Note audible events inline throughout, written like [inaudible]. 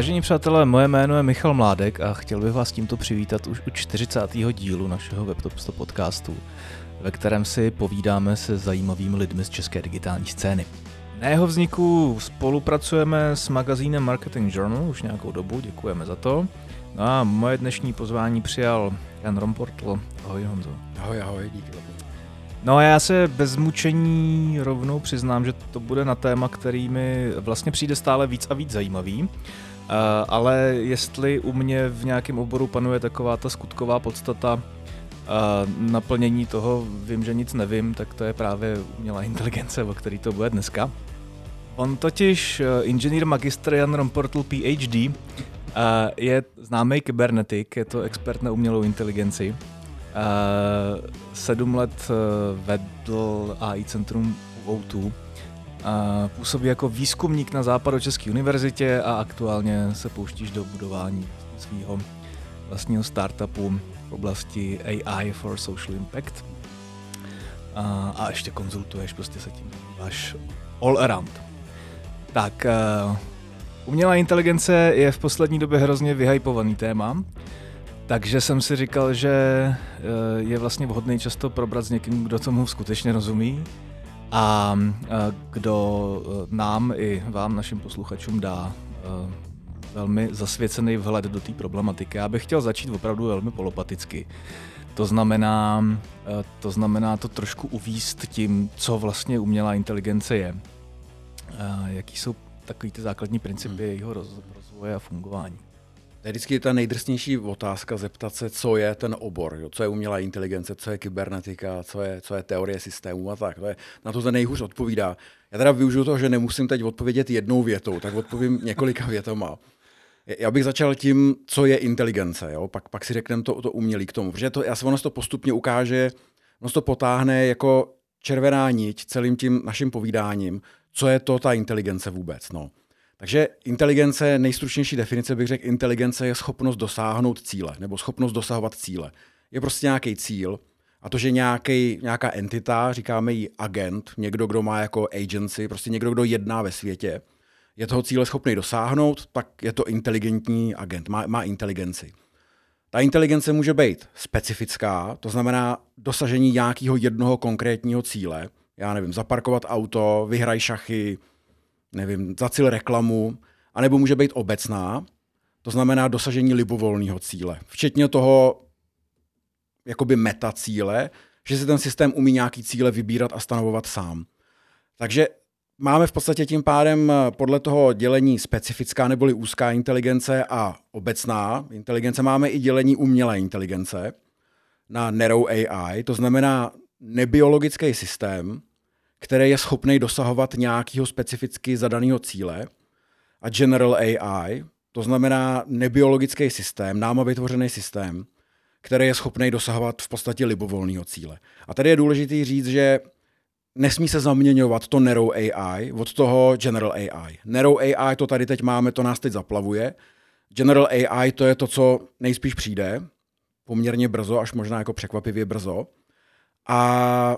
Vážení přátelé, moje jméno je Michal Mládek a chtěl bych vás tímto přivítat už u 40. dílu našeho WebTop 100 podcastu, ve kterém si povídáme se zajímavými lidmi z české digitální scény. Na jeho vzniku spolupracujeme s magazínem Marketing Journal už nějakou dobu, děkujeme za to. No a moje dnešní pozvání přijal Jan Romportl. Ahoj Honzo. Ahoj, ahoj, díky. No a já se bez mučení rovnou přiznám, že to bude na téma, který mi vlastně přijde stále víc a víc zajímavý. Uh, ale jestli u mě v nějakém oboru panuje taková ta skutková podstata uh, naplnění toho, vím, že nic nevím, tak to je právě umělá inteligence, o který to bude dneska. On totiž, uh, inženýr magistr Jan Romportl PhD, je známý kybernetik, je to expert na umělou inteligenci. Sedm let vedl AI centrum u O2. Uh, působí jako výzkumník na Západočeské univerzitě a aktuálně se pouštíš do budování svého vlastního startupu v oblasti AI for Social Impact. Uh, a ještě konzultuješ, prostě se tím váš all around. Tak, uh, umělá inteligence je v poslední době hrozně vyhypovaný téma. Takže jsem si říkal, že eh, je vlastně vhodný často probrat s někým, kdo tomu skutečně rozumí a eh, kdo eh, nám i vám, našim posluchačům, dá velmi zasvěcený vhled do té problematiky. Já bych chtěl začít opravdu velmi polopaticky. To znamená, to znamená to trošku uvíst tím, co vlastně umělá inteligence je. Jaký jsou takový ty základní principy hmm. jejího rozvoje a fungování. Je vždycky ta nejdrsnější otázka zeptat se, co je ten obor, jo? co je umělá inteligence, co je kybernetika, co je, co je teorie systému a tak. To je, na to se nejhůř odpovídá. Já teda využiju toho, že nemusím teď odpovědět jednou větou, tak odpovím několika větama. Já bych začal tím, co je inteligence, jo? Pak, pak si řekneme to, to umělý k tomu, protože to, já se ono to postupně ukáže, ono to potáhne jako červená niť celým tím naším povídáním, co je to ta inteligence vůbec. No. Takže inteligence, nejstručnější definice bych řekl, inteligence je schopnost dosáhnout cíle, nebo schopnost dosahovat cíle. Je prostě nějaký cíl, a to, že nějaký, nějaká entita, říkáme jí agent, někdo, kdo má jako agency, prostě někdo, kdo jedná ve světě, je toho cíle schopný dosáhnout, tak je to inteligentní agent, má, má inteligenci. Ta inteligence může být specifická, to znamená dosažení nějakého jednoho konkrétního cíle. Já nevím, zaparkovat auto, vyhraj šachy, nevím, zacil reklamu, anebo může být obecná, to znamená dosažení libovolného cíle, včetně toho jakoby meta cíle, že si ten systém umí nějaký cíle vybírat a stanovovat sám. Takže máme v podstatě tím pádem eh, podle toho dělení specifická neboli úzká inteligence a obecná inteligence máme i dělení umělé inteligence na narrow AI, to znamená nebiologický systém, který je schopný dosahovat nějakého specificky zadaného cíle a general AI, to znamená nebiologický systém, náma vytvořený systém, který je schopný dosahovat v podstatě libovolného cíle. A tady je důležité říct, že nesmí se zaměňovat to Narrow AI od toho General AI. Narrow AI to tady teď máme, to nás teď zaplavuje. General AI to je to, co nejspíš přijde, poměrně brzo, až možná jako překvapivě brzo. A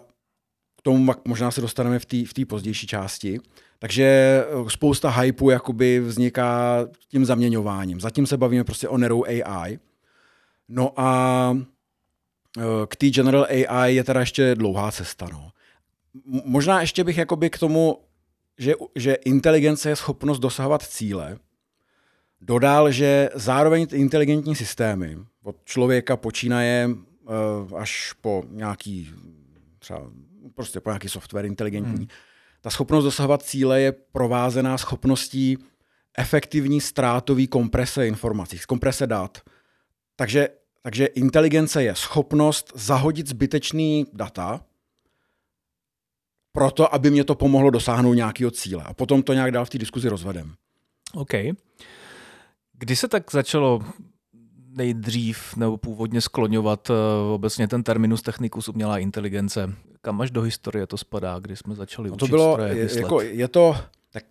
tomu možná se dostaneme v té v pozdější části. Takže eh, spousta hypu jakoby vzniká tím zaměňováním. Zatím se bavíme prostě o Nero AI. No a eh, k té General AI je teda ještě dlouhá cesta. No. Možná ještě bych jakoby k tomu, že, že inteligence je schopnost dosahovat cíle, dodal, že zároveň inteligentní systémy od člověka počínaje uh, až po nějaký třeba prostě po nějaký software inteligentní. Hmm. Ta schopnost dosahovat cíle je provázená schopností efektivní ztrátový komprese informací, komprese dat. Takže, takže inteligence je schopnost zahodit zbytečný data, proto, aby mě to pomohlo dosáhnout nějakého cíle. A potom to nějak dál v té diskuzi rozvedem. OK. Kdy se tak začalo nejdřív nebo původně skloňovat uh, obecně ten terminus technicus umělá inteligence? Kam až do historie to spadá, kdy jsme začali no to bylo, je, jako, je to, tak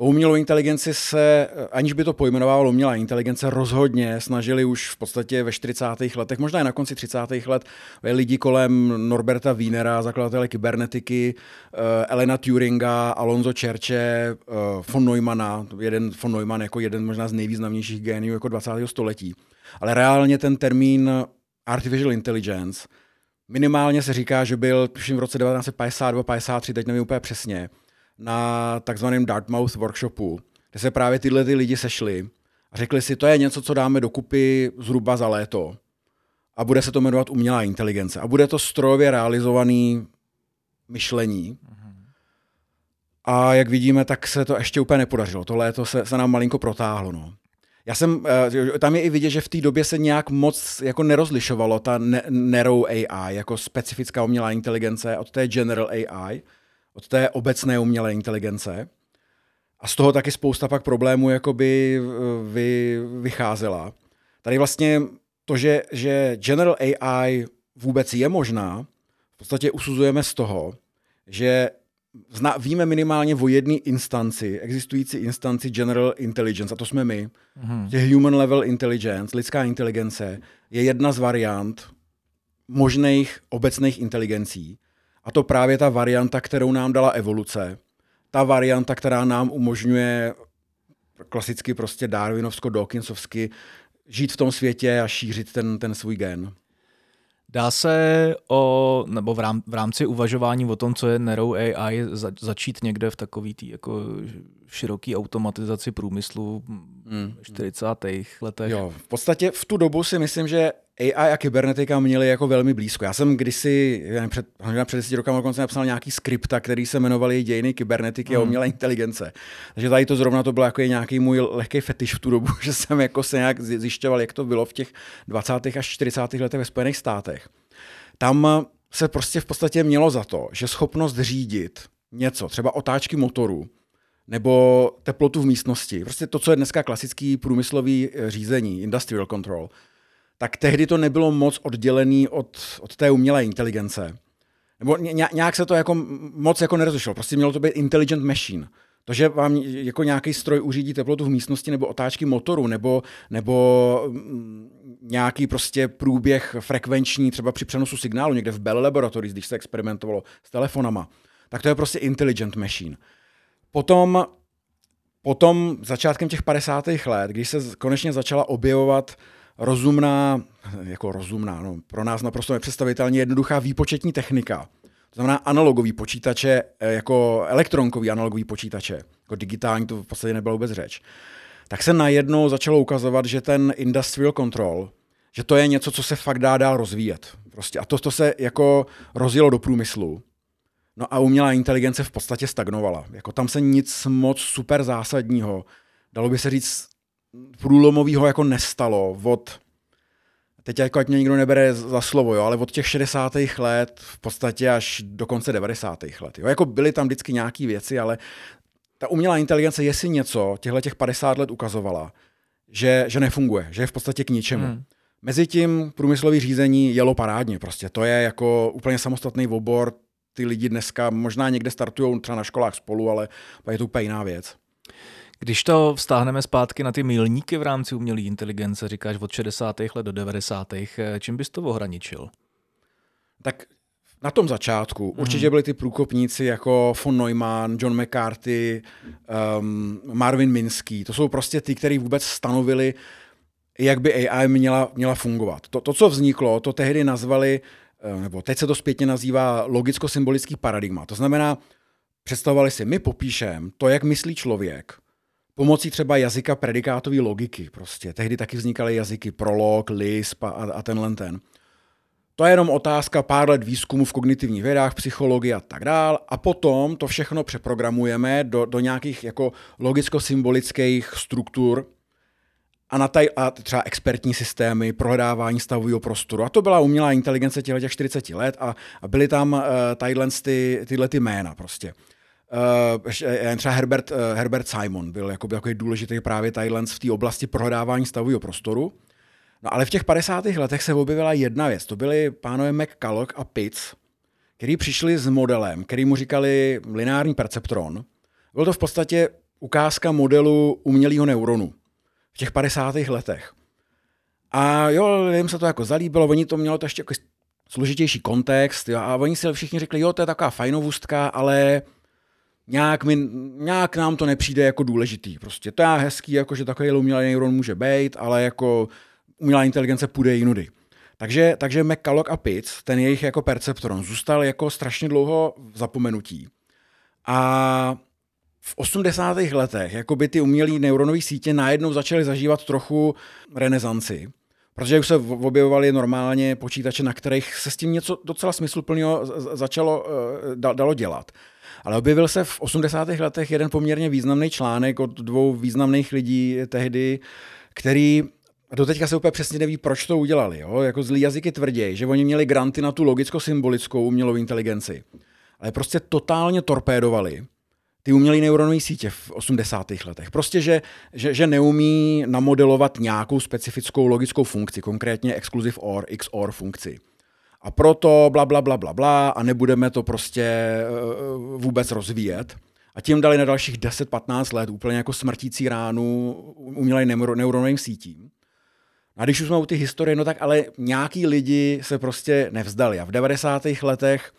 O umělou inteligenci se, aniž by to pojmenovalo umělá inteligence, rozhodně snažili už v podstatě ve 40. letech, možná i na konci 30. let, lidi kolem Norberta Wienera, zakladatele kybernetiky, eh, Elena Turinga, Alonso Čerče, eh, von Neumana, jeden von Neumann jako jeden možná z nejvýznamnějších géniů jako 20. století. Ale reálně ten termín artificial intelligence minimálně se říká, že byl tuším v roce 1952-53, teď nevím úplně přesně, na takzvaném Dartmouth workshopu, kde se právě tyhle ty lidi sešli a řekli si, to je něco, co dáme dokupy zhruba za léto. A bude se to jmenovat umělá inteligence. A bude to strojově realizovaný myšlení. A jak vidíme, tak se to ještě úplně nepodařilo. To léto se, se nám malinko protáhlo. No. Já jsem, eh, tam je i vidět, že v té době se nějak moc jako nerozlišovalo ta narrow AI jako specifická umělá inteligence od té general AI, od té obecné umělé inteligence. A z toho taky spousta pak problémů jakoby eh, vy, vycházela. Tady vlastně to, že, že General AI vůbec je možná, v podstatě usuzujeme z toho, že zna, víme minimálně o jedné instanci, existující instanci General Intelligence, a to jsme my. Mm-hmm. Human Level Intelligence, lidská inteligence, je jedna z variant možných obecných inteligencí. A to právě ta varianta, kterou nám dala evoluce. Ta varianta, která nám umožňuje klasicky prostě darwinovsko-dawkinsovsky žít v tom světě a šířit ten, ten svůj gen. Dá se o, nebo v, rám, v rámci uvažování o tom, co je Narrow AI, za, začít někde v takový tý jako široký automatizaci průmyslu mm. v 40. letech? Jo, v podstatě v tu dobu si myslím, že AI a kybernetika měly jako velmi blízko. Já jsem kdysi, nevím, před, před 10 rokama dokonce napsal nějaký skripta, který se jmenovaly Dějiny kybernetiky mm. a hmm. umělé inteligence. Takže tady to zrovna to bylo jako nějaký můj lehký fetiš v tu dobu, [laughs] že jsem jako se nějak zjišťoval, jak to bylo v těch 20. až 40. letech ve Spojených státech. Tam se prostě v podstatě mělo za to, že schopnost řídit něco, třeba otáčky motoru, nebo teplotu v místnosti, prostě to, co je dneska klasický průmyslový eh, řízení, industrial control, tak tehdy to nebylo moc oddělený od, od té umělé inteligence. Nebo nějak se to jako moc jako nerozlišilo. Prostě mělo to být intelligent machine. To, že vám jako nějaký stroj uřídí teplotu v místnosti nebo otáčky motoru nebo, nebo nějaký prostě průběh frekvenční třeba při přenosu signálu někde v Bell Laboratories, když se experimentovalo s telefonama, tak to je prostě intelligent machine. Potom, potom začátkem těch 50. let, když se konečně začala objevovat rozumná, jako rozumná, no, pro nás naprosto nepředstavitelně jednoduchá výpočetní technika. To znamená analogový počítače, eh, jako elektronkový analogový počítače, jako digitální, to v podstatě nebylo vůbec řeč. Tak se najednou začalo ukazovat, že ten industrial control, že to je něco, co se fakt dá dál rozvíjet. Prostě. A to, to se jako rozjelo do průmyslu. No a umělá inteligence v podstatě stagnovala. Jako tam se nic moc super zásadního, dalo by se říct, průlomového jako nestalo od teď jako ať mě nikdo nebere za slovo, jo, ale od těch 60. let v podstatě až do konce 90. let. Jo. Jako byly tam vždycky nějaké věci, ale ta umělá inteligence, jestli něco těchto těch 50 let ukazovala, že, že nefunguje, že je v podstatě k ničemu. Hmm. Mezitím průmyslový řízení jelo parádně, prostě to je jako úplně samostatný obor, ty lidi dneska možná někde startují třeba na školách spolu, ale je to úplně jiná věc. Když to vztáhneme zpátky na ty milníky v rámci umělé inteligence, říkáš od 60. let do 90. čím bys to ohraničil? Tak na tom začátku mm. určitě byli ty průkopníci jako von Neumann, John McCarthy, um, Marvin Minsky. To jsou prostě ty, kteří vůbec stanovili, jak by AI měla, měla fungovat. To, to, co vzniklo, to tehdy nazvali, eh, nebo teď se to zpětně nazývá logicko-symbolický paradigma. To znamená, představovali si, my popíšem to, jak myslí člověk, pomocí třeba jazyka predikátové logiky. Prostě. Tehdy taky vznikaly jazyky prolog, Lisp a, a tenhle ten. To je jenom otázka pár let výzkumu v kognitivních vědách, psychologii a tak dál. A potom to všechno přeprogramujeme do, do nějakých jako logicko-symbolických struktur a, na taj, a třeba expertní systémy, prohledávání stavového prostoru. A to byla umělá inteligence těch 40 let a, a byly tam uh, ty, tyhle ty jména prostě. Uh, třeba Herbert, uh, Herbert Simon byl jakoby, jako důležitý právě Thailand v té oblasti prohledávání stavového prostoru. No ale v těch 50. letech se objevila jedna věc. To byli pánové McCulloch a Pitts, který přišli s modelem, který mu říkali lineární perceptron. Byl to v podstatě ukázka modelu umělého neuronu v těch 50. letech. A jo, lidem se to jako zalíbilo, oni to mělo to ještě jako složitější kontext jo, a oni si všichni řekli, jo, to je taková fajnovůstka, ale nějak, mi, nějak nám to nepřijde jako důležitý. Prostě to je hezký, jako že takový umělý neuron může být, ale jako umělá inteligence půjde jinudy. Takže, takže McCulloch a Pitts, ten jejich jako perceptron, zůstal jako strašně dlouho v zapomenutí. A v 80. letech jako by ty umělé neuronové sítě najednou začaly zažívat trochu renesanci, protože už se objevovaly normálně počítače, na kterých se s tím něco docela smysluplného začalo, eh, dalo dělat. Ale objevil se v 80. letech jeden poměrně významný článek od dvou významných lidí tehdy, který a doteďka se úplně přesně neví, proč to udělali. Jo? Jako zlý jazyky tvrdí, že oni měli granty na tu logicko-symbolickou umělou inteligenci. Ale prostě totálně torpédovali ty umělé neuronové sítě v 80. letech. Prostě, že, že, že neumí namodelovat nějakou specifickou logickou funkci, konkrétně exclusive OR, XOR funkci. A proto bla, bla, bla, bla, bla a nebudeme to prostě uh, vůbec rozvíjet. A tím dali na dalších 10-15 let úplně jako smrtící ránu umělej neuronovým sítím. A když už jsme u ty historie, no tak ale nějaký lidi se prostě nevzdali. A v 90. letech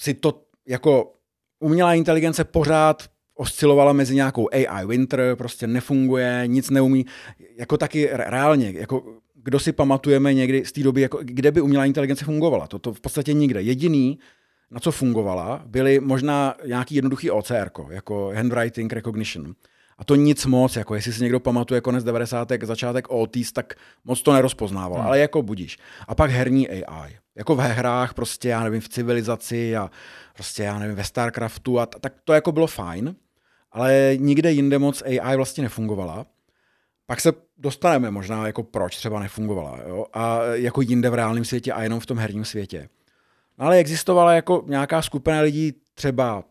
si to jako umělá inteligence pořád oscilovala mezi nějakou AI winter, prostě nefunguje, nic neumí, jako taky reálně, jako kdo si pamatujeme někdy z té doby, jako, kde by umělá inteligence fungovala. To, to v podstatě nikde. Jediný, na co fungovala, byly možná nějaký jednoduchý OCR, jako handwriting recognition. A to nic moc, jako jestli si někdo pamatuje konec 90. začátek Otis, tak moc to nerozpoznával, hmm. ale jako budíš. A pak herní AI. Jako v hrách, prostě já nevím, v civilizaci a prostě já nevím, ve StarCraftu a t- tak to jako bylo fajn, ale nikde jinde moc AI vlastně nefungovala. Pak se dostaneme možná jako proč třeba nefungovala. Jo? A jako jinde v reálném světě a jenom v tom herním světě. No ale existovala jako nějaká skupina lidí, třeba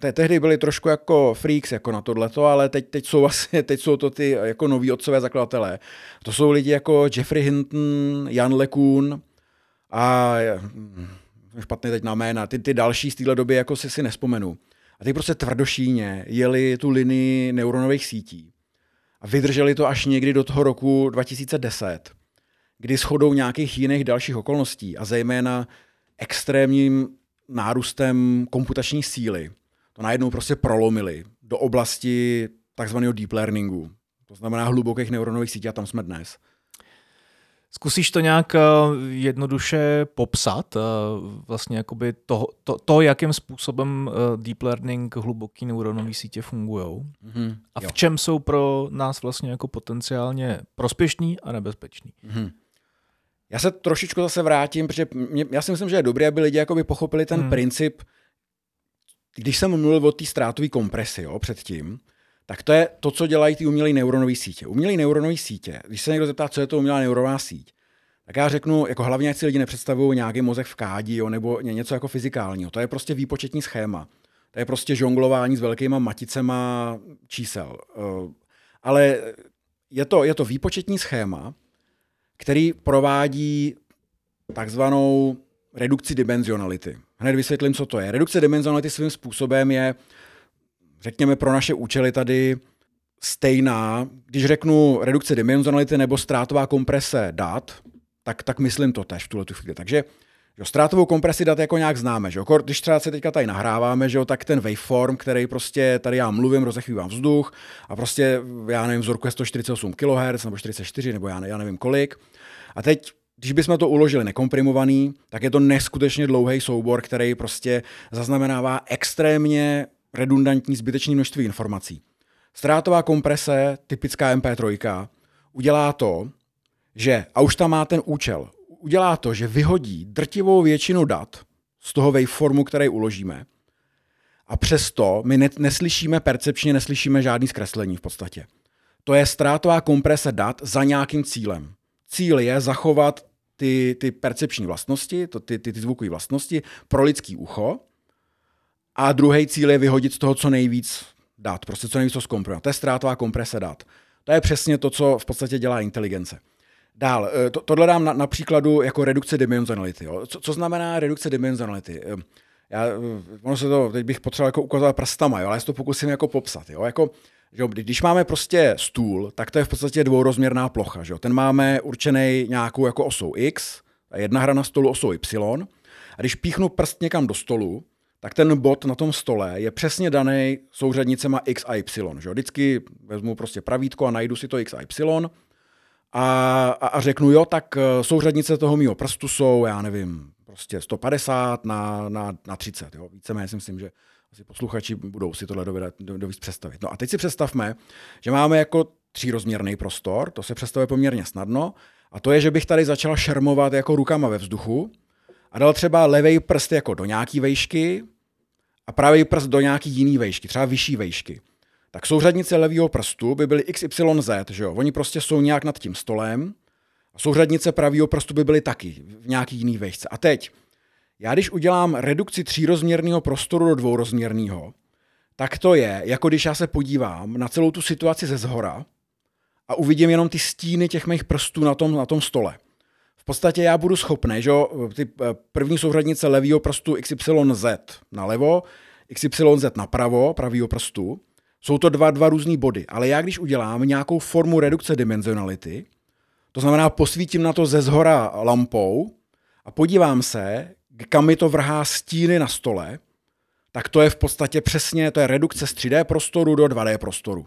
te, tehdy byli trošku jako freaks jako na tohleto, ale teď, teď, jsou vlastně, [laughs] teď jsou to ty jako noví otcové zakladatelé. To jsou lidi jako Jeffrey Hinton, Jan LeCun a špatně teď na jména, ty, ty další z téhle doby jako si si nespomenu. A ty prostě tvrdošíně jeli tu linii neuronových sítí. A vydrželi to až někdy do toho roku 2010, kdy shodou nějakých jiných dalších okolností a zejména extrémním nárůstem komputační síly to najednou prostě prolomili do oblasti takzvaného deep learningu. To znamená hlubokých neuronových sítí a tam jsme dnes. Zkusíš to nějak eh, jednoduše popsat, eh, vlastně jakoby to, to, to jakým způsobem eh, deep learning, hluboký neuronové sítě fungují mm-hmm, a v jo. čem jsou pro nás vlastně jako potenciálně prospěšní a nebezpeční. Mm-hmm. Já se trošičku zase vrátím, protože mě, já si myslím, že je dobré, aby lidi jakoby pochopili ten mm. princip, když jsem mluvil o té ztrátové kompresi jo, předtím, tak to je to, co dělají ty umělé neuronové sítě. Umělé neuronové sítě, když se někdo zeptá, co je to umělá neuronová síť, tak já řeknu, jako hlavně, ať si lidi nepředstavují nějaký mozek v kádi jo, nebo něco jako fyzikálního. To je prostě výpočetní schéma. To je prostě žonglování s velkýma maticema čísel. Eh, ale je to, je to výpočetní schéma, který provádí takzvanou redukci dimenzionality. Hned vysvětlím, co to je. Redukce dimenzionality svým způsobem je, řekněme, pro naše účely tady stejná. Když řeknu redukce dimenzionality nebo ztrátová komprese dat, tak, tak myslím to tež v tuhle chvíli. Takže Jo, ztrátovou kompresi dat jako nějak známe, že jo? Když třeba se teďka tady nahráváme, že jo, tak ten waveform, který prostě tady já mluvím, rozechvívám vzduch a prostě, já nevím, vzorku je 148 kHz nebo 44 nebo já, ne, já nevím kolik. A teď když bychom to uložili nekomprimovaný, tak je to neskutečně dlouhý soubor, který prostě zaznamenává extrémně redundantní zbytečné množství informací. Ztrátová komprese, typická MP3, udělá to, že, a už tam má ten účel, udělá to, že vyhodí drtivou většinu dat z toho waveformu, který uložíme, a přesto my ne- neslyšíme percepčně, neslyšíme žádný zkreslení v podstatě. To je ztrátová komprese dat za nějakým cílem. Cíl je zachovat ty, ty percepční vlastnosti, to, ty, ty, ty zvukové vlastnosti pro lidský ucho a druhý cíl je vyhodit z toho co nejvíc dat, prostě co nejvíc to. To je ztrátová komprese dat. To je přesně to, co v podstatě dělá inteligence. Dál, to, tohle dám na, na příkladu jako redukce dimenzionality. Co, co znamená redukce dimenzionality? já, ono se to, teď bych potřeboval jako ukázat prstama, jo, ale já si to pokusím jako popsat. Jo, jako, že když máme prostě stůl, tak to je v podstatě dvourozměrná plocha. Že? Ten máme určený nějakou jako osou X, jedna hra na stolu osou Y. A když píchnu prst někam do stolu, tak ten bod na tom stole je přesně daný souřadnicema X a Y. Že? Vždycky vezmu prostě pravítko a najdu si to X a Y a, a, a řeknu, jo, tak eh, souřadnice toho mýho prstu jsou, já nevím, prostě 150 na, na, na 30. Jo? Víceméně si myslím, že asi posluchači budou si tohle dovíc, dovíc představit. No a teď si představme, že máme jako třírozměrný prostor, to se představuje poměrně snadno, a to je, že bych tady začal šermovat jako rukama ve vzduchu a dal třeba levý prst jako do nějaký vejšky a pravý prst do nějaký jiný vejšky, třeba vyšší vejšky. Tak souřadnice levého prstu by byly XYZ, že jo? Oni prostě jsou nějak nad tím stolem a souřadnice pravého prstu by byly taky v nějaký jiný vejšce. A teď, já když udělám redukci třírozměrného prostoru do dvourozměrného, tak to je, jako když já se podívám na celou tu situaci ze zhora a uvidím jenom ty stíny těch mých prstů na tom, na tom stole. V podstatě já budu schopný, že ty eh, první souřadnice levého prstu XYZ nalevo, XYZ napravo, pravého prstu, jsou to dva, dva různý body, ale já když udělám nějakou formu redukce dimenzionality, to znamená posvítím na to ze zhora lampou a podívám se, kam mi to vrhá stíny na stole, tak to je v podstatě přesně, to je redukce z 3D prostoru do 2D prostoru.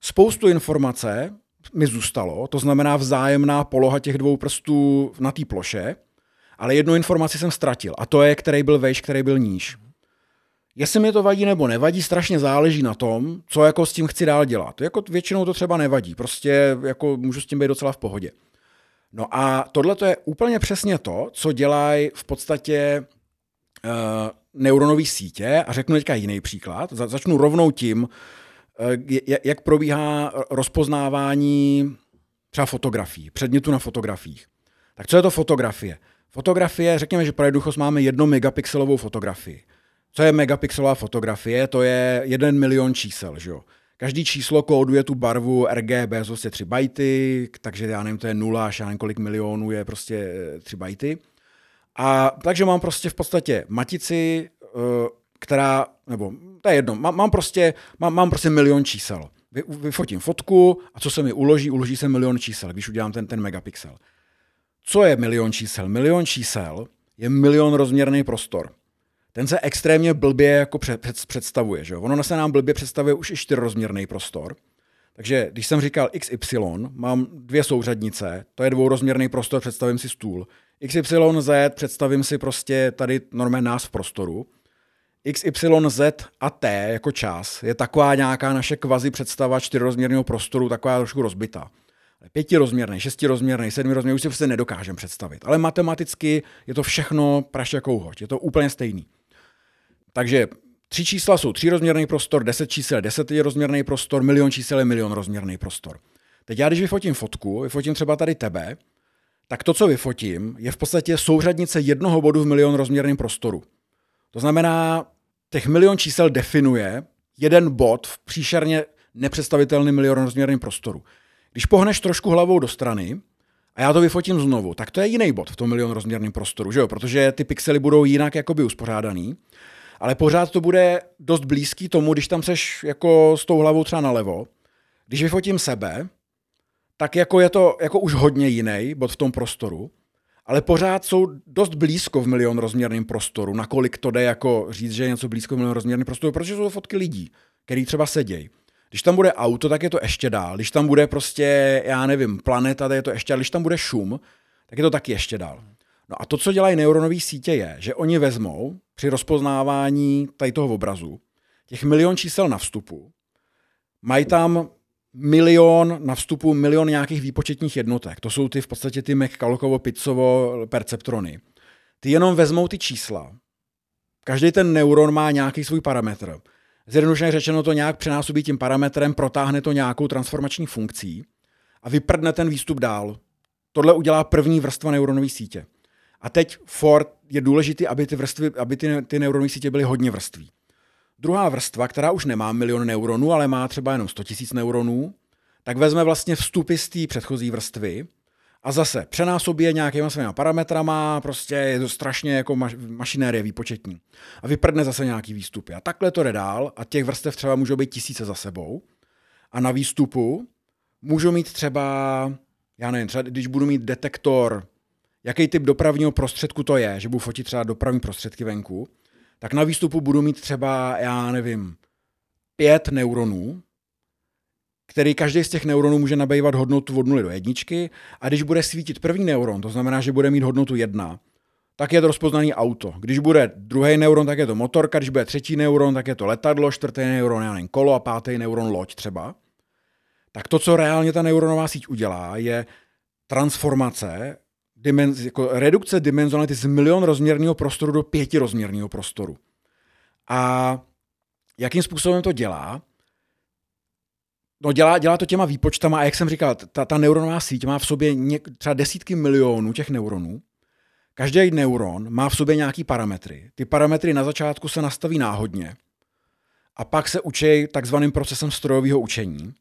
Spoustu informace mi zůstalo, to znamená vzájemná poloha těch dvou prstů na té ploše, ale jednu informaci jsem ztratil a to je, který byl vejš, který byl níž. Jestli mi to vadí nebo nevadí, strašně záleží na tom, co jako s tím chci dál dělat. Jako většinou to třeba nevadí, prostě jako můžu s tím být docela v pohodě. No a tohle to je úplně přesně to, co dělají v podstatě uh, neuronové sítě. A řeknu teďka jiný příklad. Za, začnu rovnou tím, jak probíhá rozpoznávání třeba fotografií, předmětu na fotografiích. Tak co je to fotografie? Fotografie, řekněme, že pro jednoduchost máme jedno megapixelovou fotografii. Co je megapixelová fotografie? To je jeden milion čísel, že jo? Každý číslo kóduje tu barvu RGB, prostě 3 bajty, takže já nevím, to je nula až já nevím, kolik milionů je prostě 3 eh, bajty. A takže mám prostě v podstatě matici, eh, která, nebo to je jedno, mám, mám prostě, mám, mám prostě milion čísel. Vy, vyfotím fotku a co se mi uloží, uloží se milion čísel, když udělám ten, ten megapixel. Co je milion čísel? Milion čísel je milion rozměrný prostor ten se extrémně blbě jako před, před, představuje. Že? Ono se nám blbě představuje už i čtyřrozměrný prostor. Takže když jsem říkal XY, mám dvě souřadnice, to je dvourozměrný prostor, představím si stůl. XYZ představím si prostě tady normálně nás v prostoru. XYZ a T jako čas je taková nějaká naše kvazi představa čtyřrozměrného prostoru, taková trošku rozbitá. Pětirozměrný, šestirozměrný, sedmirozměrný už si prostě nedokážeme představit. Ale matematicky je to všechno prašakou hoď. Je to úplně stejný. Takže tři čísla jsou třírozměrný prostor, deset čísel je rozměrný prostor, milion čísel je milion rozměrný prostor. Teď já, když vyfotím fotku, vyfotím třeba tady tebe, tak to, co vyfotím, je v podstatě souřadnice jednoho bodu v milion rozměrném prostoru. To znamená, těch milion čísel definuje jeden bod v příšerně nepředstavitelném milion rozměrném prostoru. Když pohneš trošku hlavou do strany a já to vyfotím znovu, tak to je jiný bod v tom milion rozměrném prostoru, že jo? protože ty pixely budou jinak jakoby uspořádaný ale pořád to bude dost blízký tomu, když tam seš jako s tou hlavou třeba nalevo. Když vyfotím sebe, tak jako je to jako už hodně jiný bod v tom prostoru, ale pořád jsou dost blízko v milion rozměrném prostoru, nakolik to jde jako říct, že je něco blízko v milion rozměrném prostoru, protože jsou to fotky lidí, který třeba sedějí. Když tam bude auto, tak je to ještě dál. Když tam bude prostě, já nevím, planeta, tak je to ještě dál. Když tam bude šum, tak je to taky ještě dál. No a to, co dělají neuronové sítě, je, že oni vezmou při rozpoznávání tady toho obrazu těch milion čísel na vstupu, mají tam milion na vstupu, milion nějakých výpočetních jednotek. To jsou ty v podstatě ty McCullochovo pizzovo perceptrony. Ty jenom vezmou ty čísla. Každý ten neuron má nějaký svůj parametr. Zjednodušeně řečeno to nějak přenásobí tím parametrem, protáhne to nějakou transformační funkcí a vyprdne ten výstup dál. Tohle udělá první vrstva neuronové sítě. A teď for je důležité, aby ty, vrstvy, aby ty, ty neuronové sítě byly hodně vrství. Druhá vrstva, která už nemá milion neuronů, ale má třeba jenom 100 000 neuronů, tak vezme vlastně vstupy z té předchozí vrstvy a zase přenásobí je nějakýma svými parametrama, prostě je to strašně jako maš- mašinérie výpočetní. A vyprdne zase nějaký výstupy. A takhle to jde dál a těch vrstev třeba můžou být tisíce za sebou. A na výstupu můžu mít třeba, já nevím, třeba když budu mít detektor, jaký typ dopravního prostředku to je, že budu fotit třeba dopravní prostředky venku, tak na výstupu budu mít třeba, já nevím, pět neuronů, který každý z těch neuronů může nabývat hodnotu od 0 do jedničky a když bude svítit první neuron, to znamená, že bude mít hodnotu 1, tak je to rozpoznaný auto. Když bude druhý neuron, tak je to motorka, když bude třetí neuron, tak je to letadlo, čtvrtý neuron, já nevím, kolo a pátý neuron loď třeba. Tak to, co reálně ta neuronová síť udělá, je transformace, dimenz, jako redukce dimenzionality z milion rozměrného prostoru do pětirozměrného prostoru. A jakým způsobem to dělá? No dělá, dělá to těma výpočtama a jak jsem říkal, ta, ta neuronová síť má v sobě něk, třeba desítky milionů těch neuronů. Každý neuron má v sobě nějaký parametry. Ty parametry na začátku se nastaví náhodně a pak se učí takzvaným procesem strojového učení.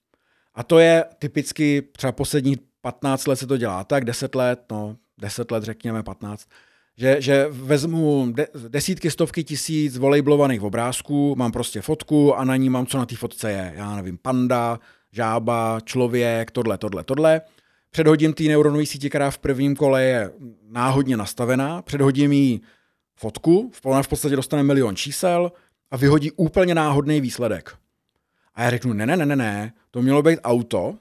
A to je typicky třeba posledních 15 let se to dělá tak, 10 let, no 10 let řekněme 15, že, že vezmu de, desítky, stovky tisíc volejblovaných obrázků, mám prostě fotku a na ní mám, co na té fotce je. Já nevím, panda, žába, člověk, tohle, tohle, tohle. Předhodím té neuronové síti, která v prvním kole je náhodně nastavená, předhodím jí fotku, ona v podstatě dostane milion čísel a vyhodí úplně náhodný výsledek. A já řeknu, ne, ne, ne, ne, ne, to mělo být auto.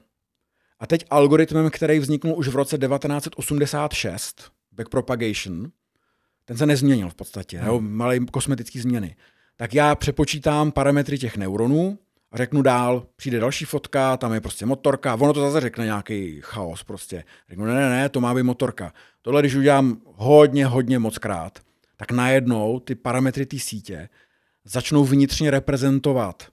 A teď algoritmem, který vzniknul už v roce 1986, backpropagation, ten se nezměnil v podstatě, hmm. jo, malé kosmetické změny. Tak já přepočítám parametry těch neuronů a řeknu dál, přijde další fotka, tam je prostě motorka, ono to zase řekne nějaký chaos prostě. Řeknu, ne, ne, ne, to má být motorka. Tohle, když udělám hodně, hodně moc krát, tak najednou ty parametry té sítě začnou vnitřně reprezentovat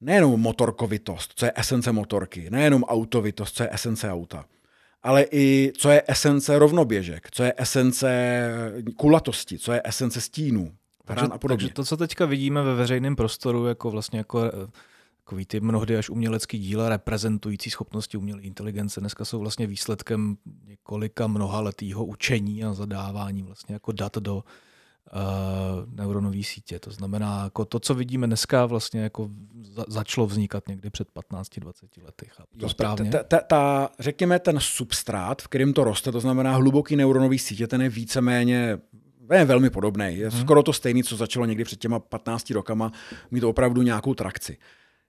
nejenom motorkovitost, co je esence motorky, nejenom autovitost, co je esence auta, ale i co je esence rovnoběžek, co je esence kulatosti, co je esence stínů. Takže, a podobně. takže to, co teďka vidíme ve veřejném prostoru, jako vlastně jako eh, takový ty mnohdy až umělecký díla reprezentující schopnosti umělé inteligence, dneska jsou vlastně výsledkem několika mnohaletého učení a zadávání vlastně jako dat do uh, neuronové sítě. To znamená, jako to, co vidíme dneska, vlastně jako za, začalo vznikat někdy před 15-20 lety. Chápu to správně? Ta, ta, ta, řekněme, ten substrát, v kterém to roste, to znamená hluboký neuronový sítě, ten je víceméně je velmi podobný. Je hmm. skoro to stejný, co začalo někdy před těma 15 rokama, mít opravdu nějakou trakci.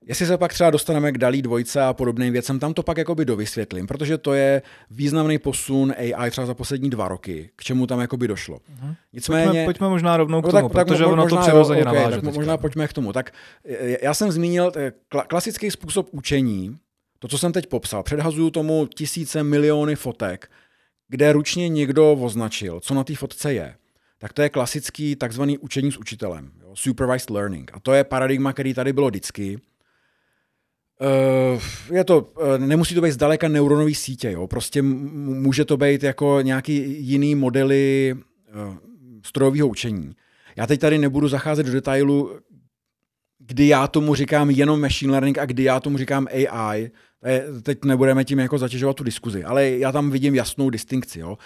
Jestli se pak třeba dostaneme k dalí dvojce a podobným věcem, tam to pak jakoby dovysvětlím, protože to je významný posun AI třeba za poslední dva roky, k čemu tam jakoby došlo. Uh-huh. Nicméně... Pojďme, pojďme možná rovnou k tomu, no, tak, protože tak, ono možná, to přirozeně okay, naváže. Tak možná pojďme k tomu. Tak já jsem zmínil klasický způsob učení, to, co jsem teď popsal. Předhazuju tomu tisíce, miliony fotek, kde ručně někdo označil, co na té fotce je tak to je klasický takzvaný učení s učitelem, jo, supervised learning. A to je paradigma, který tady bylo vždycky. Uh, je to, uh, nemusí to být zdaleka neuronový sítě, jo. prostě může to být jako nějaký jiný modely uh, strojového učení. Já teď tady nebudu zacházet do detailu, kdy já tomu říkám jenom machine learning a kdy já tomu říkám AI. Teď nebudeme tím jako zatěžovat tu diskuzi, ale já tam vidím jasnou distinkci. Jo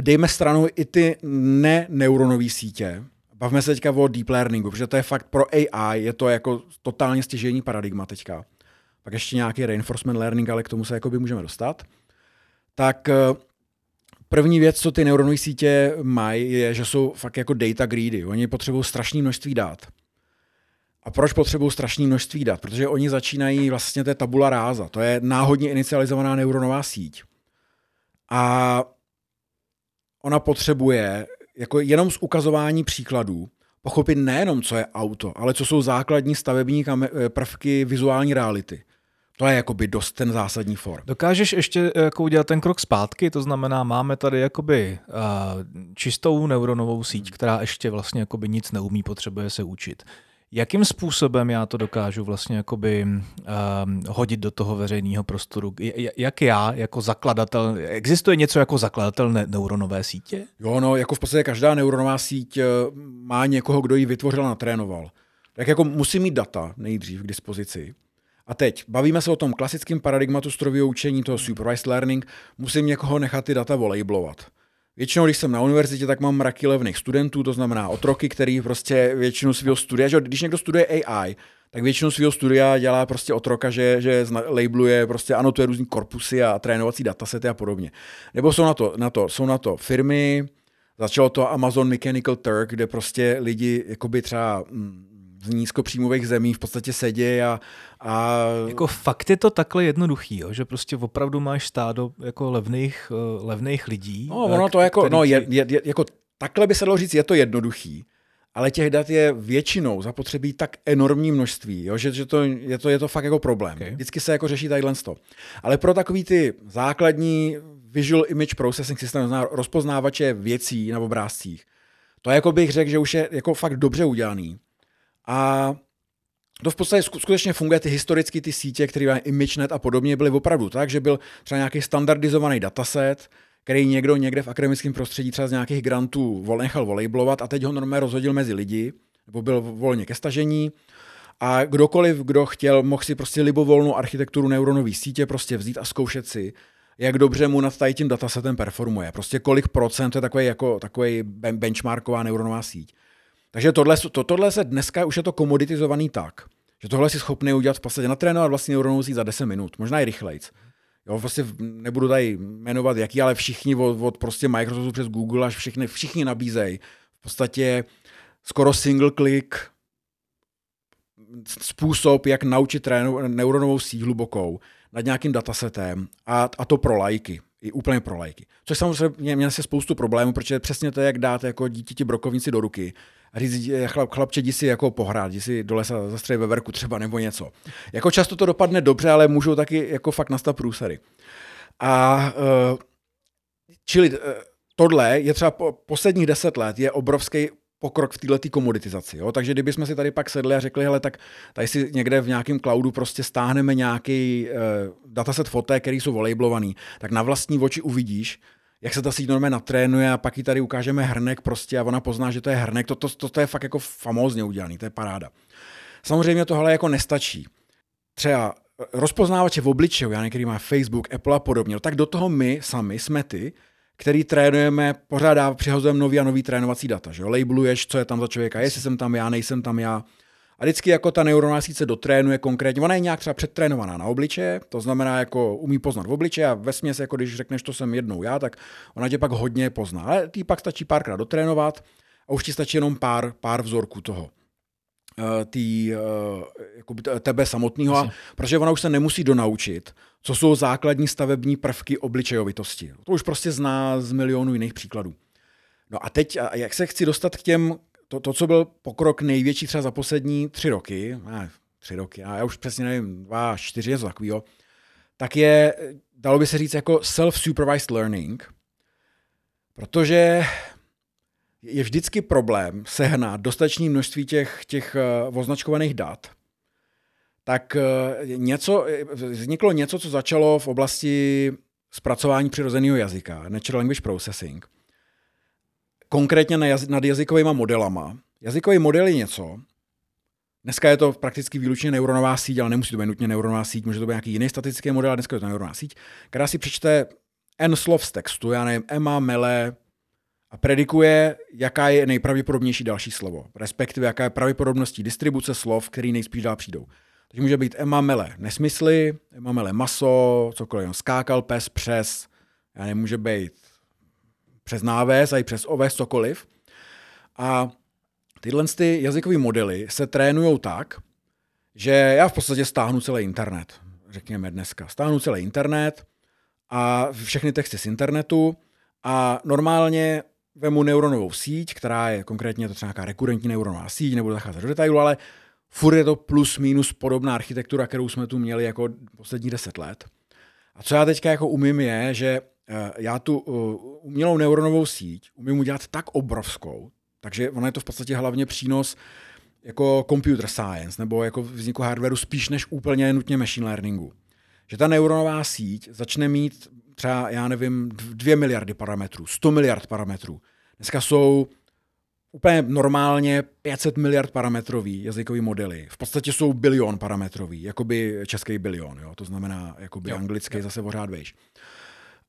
dejme stranou i ty ne-neuronové sítě. Bavme se teďka o deep learningu, protože to je fakt pro AI, je to jako totálně stěžení paradigma teďka. Pak ještě nějaký reinforcement learning, ale k tomu se jakoby můžeme dostat. Tak eh, první věc, co ty neuronové sítě mají, je, že jsou fakt jako data greedy. Oni potřebují strašné množství dat. A proč potřebují strašné množství dat? Protože oni začínají vlastně, je tabula ráza, to je náhodně inicializovaná neuronová síť. A ona potřebuje jako jenom z ukazování příkladů pochopit nejenom, co je auto, ale co jsou základní stavební eh, prvky vizuální reality. To je jakoby dost ten zásadní for. Dokážeš ještě eh, jako udělat ten krok zpátky, to znamená, máme tady jakoby uh, čistou neuronovou síť, která ještě vlastně jakoby nic neumí, potřebuje se učit. Jakým způsobem já to dokážu vlastně jakoby um, hodit do toho veřejného prostoru? Jak já jako zakladatel, existuje něco jako zakladatel ne- neuronové sítě? Jo, no, jako v podstatě každá neuronová síť eh, má někoho, kdo ji vytvořil a natrénoval. Tak jako musí mít data nejdřív k dispozici. A A teď, bavíme se o tom klasickém paradigmatu strojového učení, toho supervised learning, musím někoho nechat ty data volejblovat. Většinou, když jsem na univerzitě, tak mám mraky levných studentů, to znamená otroky, který prostě většinu svého studia, že když někdo studuje AI, tak většinu svého studia dělá prostě otroka, že, že labeluje, prostě anotuje různý korpusy a trénovací datasety a podobně. Nebo jsou na to, na to, jsou na to firmy, začalo to Amazon Mechanical Turk, kde prostě lidi jakoby třeba mm, z nízkopříjmových zemí v podstatě sedí a, a... Jako fakt je to takhle jednoduchý, jo? že prostě opravdu máš stádo jako levných, uh, levných lidí. No, ono to jako, no, je, je, je, jako takhle by se dalo říct, je to jednoduchý, ale těch dat je většinou zapotřebí tak enormní množství, jo, že, že to, je, to, je to fakt jako problém. Okay. Vždycky se jako řeší tadyhle to. Ale pro takový ty základní visual image processing systém, rozpoznávače věcí na obrázcích, to jako bych řekl, že už je jako fakt dobře udělaný. A to v podstatě skutečně funguje, ty historicky ty sítě, které mají ImageNet a podobně, byly opravdu tak, že byl třeba nějaký standardizovaný dataset, který někdo někde v akademickém prostředí třeba z nějakých grantů vol, nechal volejblovat a teď ho normálně rozhodil mezi lidi, nebo byl volně ke stažení. A kdokoliv, kdo chtěl, mohl si prostě libovolnou architekturu neuronové sítě prostě vzít a zkoušet si, jak dobře mu nad tím datasetem performuje. Prostě kolik procent to je takový, jako, takový benchmarková neuronová síť. Takže tohle, to, tohle se dneska už je to komoditizovaný tak, že tohle si schopný udělat v podstatě natrénovat vlastně neuronovou síť za 10 minut, možná i rychlejc. Jo, vlastně nebudu tady jmenovat jaký, ale všichni od, od prostě Microsoftu přes Google až všichni, všichni nabízejí v podstatě skoro single click způsob, jak naučit trénu, neuronovou síť hlubokou nad nějakým datasetem a, a to pro lajky, i úplně pro lajky. Což samozřejmě měl se spoustu problémů, protože přesně to je, jak dáte jako dítěti brokovnici do ruky a říct, chlap, chlapče, jdi si jako pohrát, jdi si do lesa zastřelit ve verku třeba nebo něco. Jako často to dopadne dobře, ale můžou taky jako fakt nastat průsery. A uh, čili uh, tohle je třeba po posledních deset let je obrovský pokrok v této komoditizaci. Jo? Takže kdybychom si tady pak sedli a řekli, hele, tak tady si někde v nějakém cloudu prostě stáhneme nějaký uh, dataset fotek, který jsou volejblovaný, tak na vlastní oči uvidíš, jak se ta síť normálně natrénuje a pak ji tady ukážeme hrnek prostě a ona pozná, že to je hrnek. To, to, to, to je fakt jako famózně udělaný, to je paráda. Samozřejmě tohle jako nestačí. Třeba rozpoznávače v obličeju, já některý má Facebook, Apple a podobně, no tak do toho my sami jsme ty, který trénujeme, pořád přihazujeme nový a nový trénovací data. Že? Labeluješ, co je tam za člověka, jestli jsem tam já, nejsem tam já. A vždycky jako ta neuronová síť se dotrénuje konkrétně, ona je nějak třeba předtrénovaná na obliče, to znamená jako umí poznat v obliče a ve směs, jako když řekneš, to jsem jednou já, tak ona tě pak hodně pozná. Ale ty pak stačí párkrát dotrénovat a už ti stačí jenom pár, pár vzorků toho eh, tý, uh, tebe samotného, protože ona už se nemusí donaučit, co jsou základní stavební prvky obličejovitosti. To už prostě zná z milionů jiných příkladů. No a teď, jak se chci dostat k těm to, to, co byl pokrok největší třeba za poslední tři roky, ne, tři roky, a já už přesně nevím, dva, čtyři, něco takového, tak je, dalo by se říct, jako self-supervised learning, protože je vždycky problém sehnat dostatečné množství těch, těch uh, označkovaných dat, tak uh, něco, vzniklo něco, co začalo v oblasti zpracování přirozeného jazyka, natural language processing – konkrétně nad jazykovými modelama. Jazykový model je něco, Dneska je to prakticky výlučně neuronová síť, ale nemusí to být nutně neuronová síť, může to být nějaký jiný statický model, ale dneska je to neuronová síť, která si přečte n slov z textu, já nevím, Emma, Mele, a predikuje, jaká je nejpravděpodobnější další slovo, respektive jaká je pravděpodobností distribuce slov, který nejspíš dál přijdou. Takže může být Emma Mele nesmysly, Emma Mele maso, cokoliv, skákal pes přes, já nevím, může být přes náves a i přes oves, cokoliv. A tyhle ty jazykové modely se trénují tak, že já v podstatě stáhnu celý internet, řekněme dneska. Stáhnu celý internet a všechny texty z internetu a normálně vemu neuronovou síť, která je konkrétně to třeba nějaká rekurentní neuronová síť, nebudu zacházet do detailu, ale furt je to plus minus podobná architektura, kterou jsme tu měli jako poslední deset let. A co já teďka jako umím je, že já tu eh, umělou neuronovou síť umím udělat tak obrovskou, takže ono je to v podstatě hlavně přínos jako computer science nebo jako vzniku hardwareu spíš než úplně nutně machine learningu. Že ta neuronová síť začne mít třeba, já nevím, 2 miliardy parametrů, 100 miliard parametrů. Dneska jsou úplně normálně 500 miliard parametrový jazykový modely. V podstatě jsou bilion parametrový, jakoby český bilion, jo? to znamená jakoby jo, anglický jo. zase pořád vejš.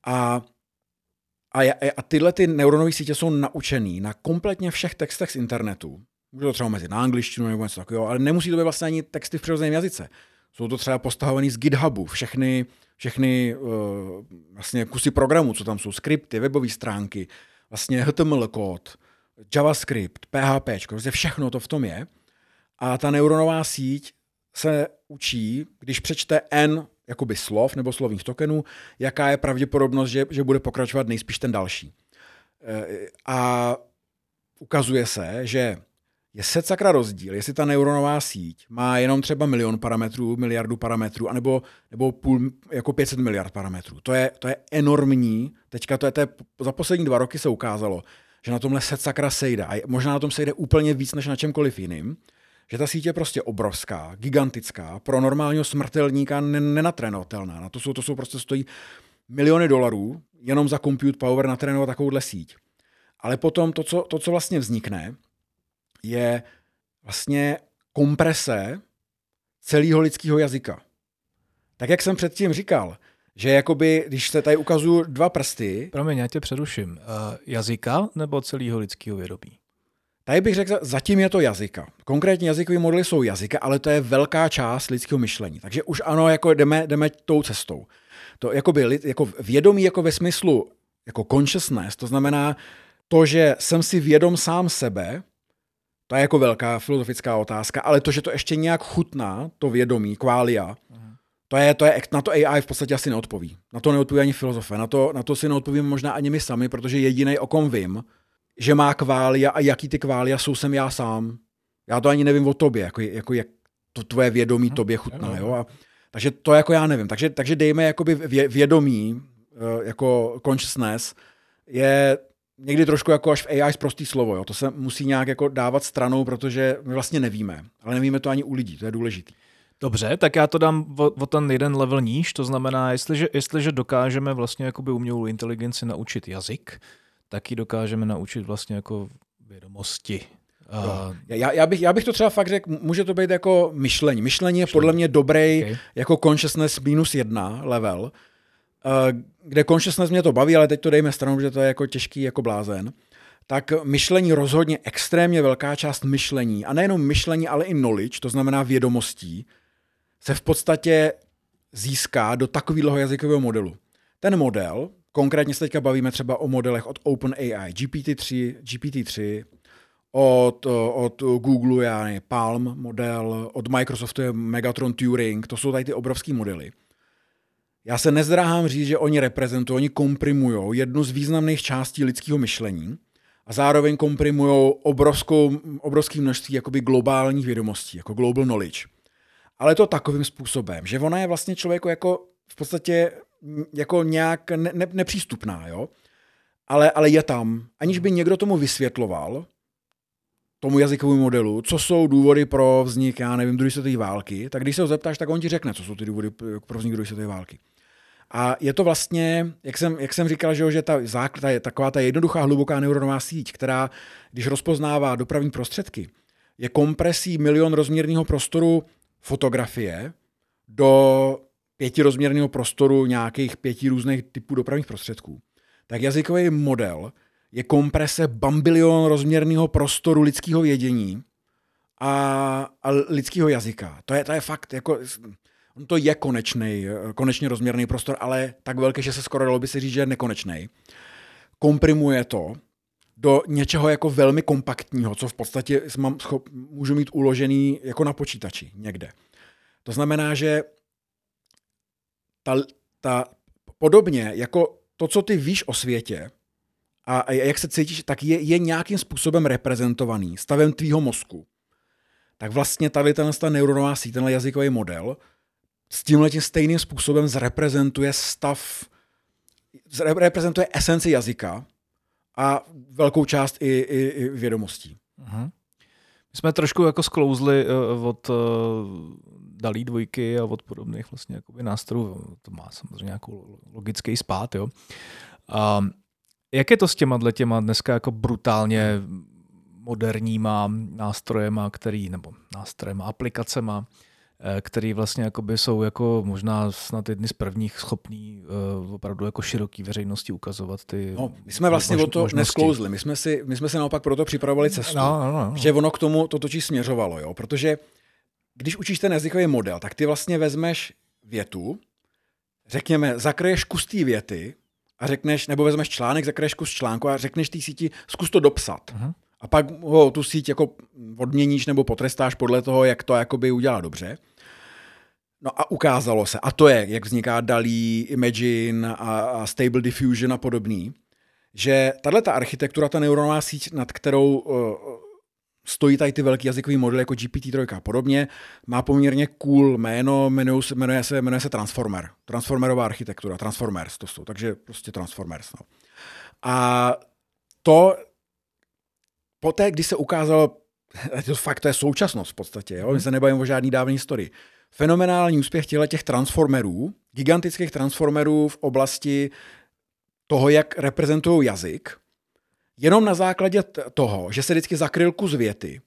A, a, a tyhle ty neuronové sítě jsou naučený na kompletně všech textech z internetu. Může to třeba mezi na angličtinu nebo něco takového, ale nemusí to být vlastně ani texty v přirozeném jazyce. Jsou to třeba postavované z GitHubu, všechny, všechny uh, vlastně kusy programu, co tam jsou, skripty, webové stránky, vlastně HTML kód, JavaScript, PHP, prostě všechno to v tom je. A ta neuronová síť se učí, když přečte N jakoby slov nebo slovních tokenů, jaká je pravděpodobnost, že, že bude pokračovat nejspíš ten další. E, a ukazuje se, že je set sakra rozdíl, jestli ta neuronová síť má jenom třeba milion parametrů, miliardu parametrů, anebo, nebo půl, jako 500 miliard parametrů. To je, to je enormní. Teďka to je, to je, za poslední dva roky se ukázalo, že na tomhle set sakra sejde. A možná na tom sejde úplně víc než na čemkoliv jiným. Že ta síť je prostě obrovská, gigantická, pro normálního smrtelníka nenatrénovatelná. Na to jsou, to jsou prostě stojí miliony dolarů jenom za compute power natrénovat takovouhle síť. Ale potom to, co, to, co vlastně vznikne, je vlastně komprese celého lidského jazyka. Tak jak jsem předtím říkal, že jakoby, když se tady ukazuju dva prsty... Promiň, já tě přeruším. Uh, jazyka nebo celého lidského vědomí? Tady bych řekl, zatím je to jazyka. Konkrétně jazykové modely jsou jazyka, ale to je velká část lidského myšlení. Takže už ano, jako jdeme, jdeme tou cestou. To jakoby, jako vědomí jako ve smyslu jako consciousness, to znamená to, že jsem si vědom sám sebe, to je jako velká filozofická otázka, ale to, že to ještě nějak chutná, to vědomí, kvália, to je, to je, na to AI v podstatě asi neodpoví. Na to neodpoví ani filozofe. Na to, na to si neodpovíme možná ani my sami, protože jediný, o kom vím, že má kvália a jaký ty kvália jsou, jsem já sám. Já to ani nevím o tobě, jako, jako jak to tvoje vědomí tobě chutná. Jo? A, takže to jako já nevím. Takže, takže dejme jakoby vědomí, eh, jako consciousness, je někdy trošku jako až v AI prostý slovo. Jo? To se musí nějak jako dávat stranou, protože my vlastně nevíme. Ale nevíme to ani u lidí, to je důležité. Dobře, tak já to dám o, o ten jeden level níž, to znamená, jestliže, jestliže dokážeme vlastně jakoby umělou inteligenci naučit jazyk, tak ji dokážeme naučit vlastně jako vědomosti. Uh, já, já, bych, já bych to třeba fakt řekl, může to být jako myšlení. Myšlení je podle mě dobrý okay. jako consciousness minus jedna level, uh, kde consciousness mě to baví, ale teď to dejme stranou, že to je jako těžký jako blázen. Tak myšlení rozhodně extrémně velká část myšlení, a nejenom myšlení, ale i knowledge, to znamená vědomostí, se v podstatě získá do takového jazykového modelu. Ten model, konkrétně se teďka bavíme třeba o modelech od OpenAI, GPT-3, GPT-3, od, od Google je Palm model, od Microsoftu je Megatron Turing, to jsou tady ty obrovské modely. Já se nezdráhám říct, že oni reprezentují, oni komprimují jednu z významných částí lidského myšlení a zároveň komprimují obrovskou, obrovské množství jakoby globálních vědomostí, jako global knowledge ale to takovým způsobem, že ona je vlastně člověku jako v podstatě jako nějak ne, ne, nepřístupná, jo? Ale, ale je tam. Aniž by někdo tomu vysvětloval, tomu jazykovému modelu, co jsou důvody pro vznik, já nevím, druhé světové války, tak když se ho zeptáš, tak on ti řekne, co jsou ty důvody pro vznik druhé světové války. A je to vlastně, jak jsem, jak jsem říkal, že, že ta, ta je taková ta jednoduchá, hluboká neuronová síť, která, když rozpoznává dopravní prostředky, je kompresí milion rozměrného prostoru fotografie do pětirozměrného prostoru nějakých pěti různých typů dopravních prostředků, tak jazykový model je komprese bambilion rozměrného prostoru lidského vědění a, a lidského jazyka. To je, to je fakt, jako, on to je konečný, konečně rozměrný prostor, ale tak velký, že se skoro dalo by se říct, že je nekonečný. Komprimuje to do něčeho jako velmi kompaktního, co v podstatě mám schop, můžu mít uložený jako na počítači někde. To znamená, že ta, ta, podobně jako to, co ty víš o světě a, jak se cítíš, tak je, je nějakým způsobem reprezentovaný stavem tvýho mozku. Tak vlastně tady tenhle ta neuronová síť, tenhle jazykový model s tímhle tím stejným způsobem zreprezentuje stav, reprezentuje esenci jazyka a velkou část i, i, i vědomostí. Uh-huh. My jsme trošku jako sklouzli uh, od uh, dalí dvojky a od podobných vlastně jakoby nástrojů. To má samozřejmě nějakou logický spát. Jo. A jak je to s těma těma dneska jako brutálně moderníma nástrojema, který, nebo nástrojema, aplikacema, Eh, který vlastně jakoby jsou jako možná snad jedny z prvních schopný uh, opravdu jako široký veřejnosti ukazovat ty no, My jsme vlastně o to možnosti. nesklouzli, my jsme, si, my jsme si naopak proto připravovali cestu, no, no, no. že ono k tomu to točí směřovalo, jo? protože když učíš ten jazykový model, tak ty vlastně vezmeš větu, řekněme, zakraješ kus té věty a řekneš, nebo vezmeš článek, zakraješ kus článku a řekneš té síti, zkus to dopsat. Uh-huh. A pak ho tu síť jako odměníš nebo potrestáš podle toho, jak to jakoby udělá dobře. No a ukázalo se, a to je, jak vzniká DALI, Imagine a, a Stable Diffusion a podobný, že tahle ta architektura, ta neuronová síť, nad kterou uh, stojí tady ty velký jazykový modely jako GPT-3 a podobně, má poměrně cool jméno, jmenuje se, jmenuje se, jmenuje se Transformer. Transformerová architektura, Transformers to jsou, takže prostě Transformers. No. A to poté, když se ukázalo, [laughs] to fakt to je současnost v podstatě, jo? my se nebavíme o žádný dávný historii, fenomenální úspěch těch transformerů, gigantických transformerů v oblasti toho, jak reprezentují jazyk, jenom na základě toho, že se vždycky zakryl kus věty,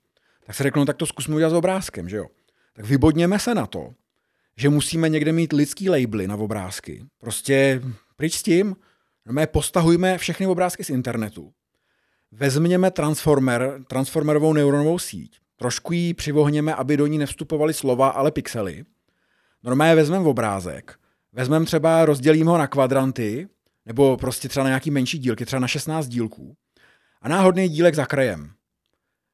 tak se řeknou, tak to zkusme udělat s obrázkem, že jo? Tak vybodněme se na to, že musíme někde mít lidský labely na obrázky. Prostě pryč s tím, my postahujme všechny obrázky z internetu. Vezměme transformer, transformerovou neuronovou síť Trošku ji přivohněme, aby do ní nevstupovaly slova, ale pixely. Normálně vezmeme obrázek, vezmeme třeba, rozdělíme ho na kvadranty, nebo prostě třeba na nějaký menší dílky, třeba na 16 dílků. A náhodný dílek za krajem.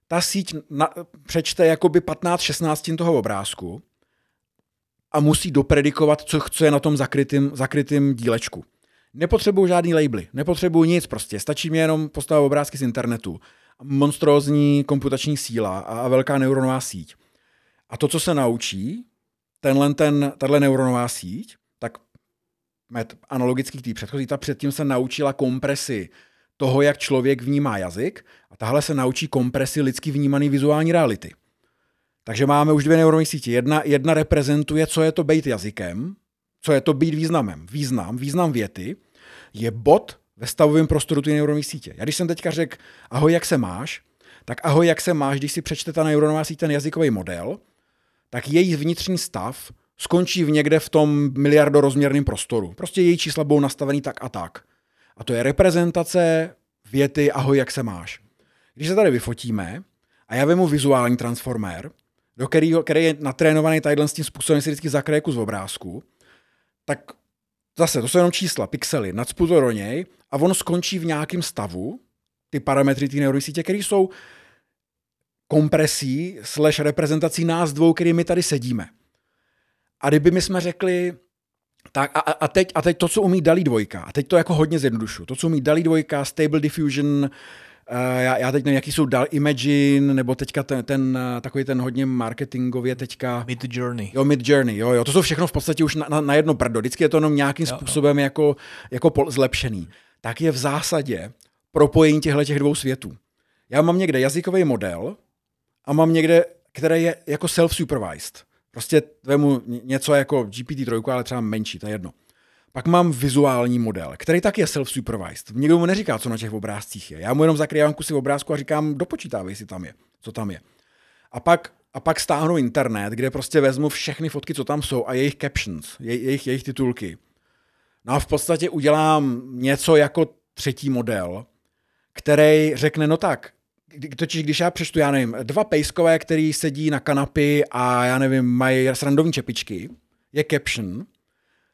Ta síť na, přečte jakoby 15-16 toho obrázku a musí dopredikovat, co, co je na tom zakrytým, zakrytým dílečku. Nepotřebuju žádný labely, nepotřebuju nic prostě, stačí mi jenom postavit obrázky z internetu monstrózní komputační síla a velká neuronová síť. A to, co se naučí, tenhle, ten, tato neuronová síť, tak analogický k té předchozí, ta předtím se naučila kompresi toho, jak člověk vnímá jazyk a tahle se naučí kompresi lidsky vnímaný vizuální reality. Takže máme už dvě neuronové sítě. Jedna, jedna reprezentuje, co je to být jazykem, co je to být významem. Význam, význam věty je bod ve stavovém prostoru ty neuronové sítě. Já když jsem teďka řekl, ahoj, jak se máš, tak ahoj, jak se máš, když si přečte ta neuronová síť ten jazykový model, tak její vnitřní stav skončí v někde v tom miliardorozměrném prostoru. Prostě její čísla budou nastavený tak a tak. A to je reprezentace věty ahoj, jak se máš. Když se tady vyfotíme a já vemu vizuální transformer, do kterého, který je natrénovaný tadyhle s tím způsobem, si vždycky zakraje kus obrázku, tak Zase, to jsou jenom čísla, pixely, nadspu to do něj a on skončí v nějakém stavu, ty parametry té neuronové sítě, které jsou kompresí slash reprezentací nás dvou, kterými tady sedíme. A kdyby my jsme řekli, tak a, a, teď, a teď to, co umí Dalí dvojka, a teď to jako hodně zjednodušu, to, co umí Dalí dvojka, Stable Diffusion, Uh, já, já teď nevím, jaký jsou dal Imagine, nebo teďka ten, ten takový ten hodně marketingově teďka... Mid Journey. Jo, Mid Journey, jo, jo, to jsou všechno v podstatě už na, na, na jedno brdo. Vždycky je to jenom nějakým jo, způsobem jo. jako, jako pol, zlepšený. Tak je v zásadě propojení těchto těch dvou světů. Já mám někde jazykový model a mám někde, který je jako self-supervised. Prostě vemu něco jako GPT-3, ale třeba menší, to je jedno. Pak mám vizuální model, který tak je self-supervised. Nikdo mu neříká, co na těch obrázcích je. Já mu jenom zakrývám kusy obrázku a říkám, dopočítávej, jestli tam je, co tam je. A pak, a pak stáhnu internet, kde prostě vezmu všechny fotky, co tam jsou a jejich captions, je, jejich, jejich titulky. No a v podstatě udělám něco jako třetí model, který řekne, no tak, totiž když já přečtu, já nevím, dva pejskové, který sedí na kanapy a já nevím, mají srandovní čepičky, je caption,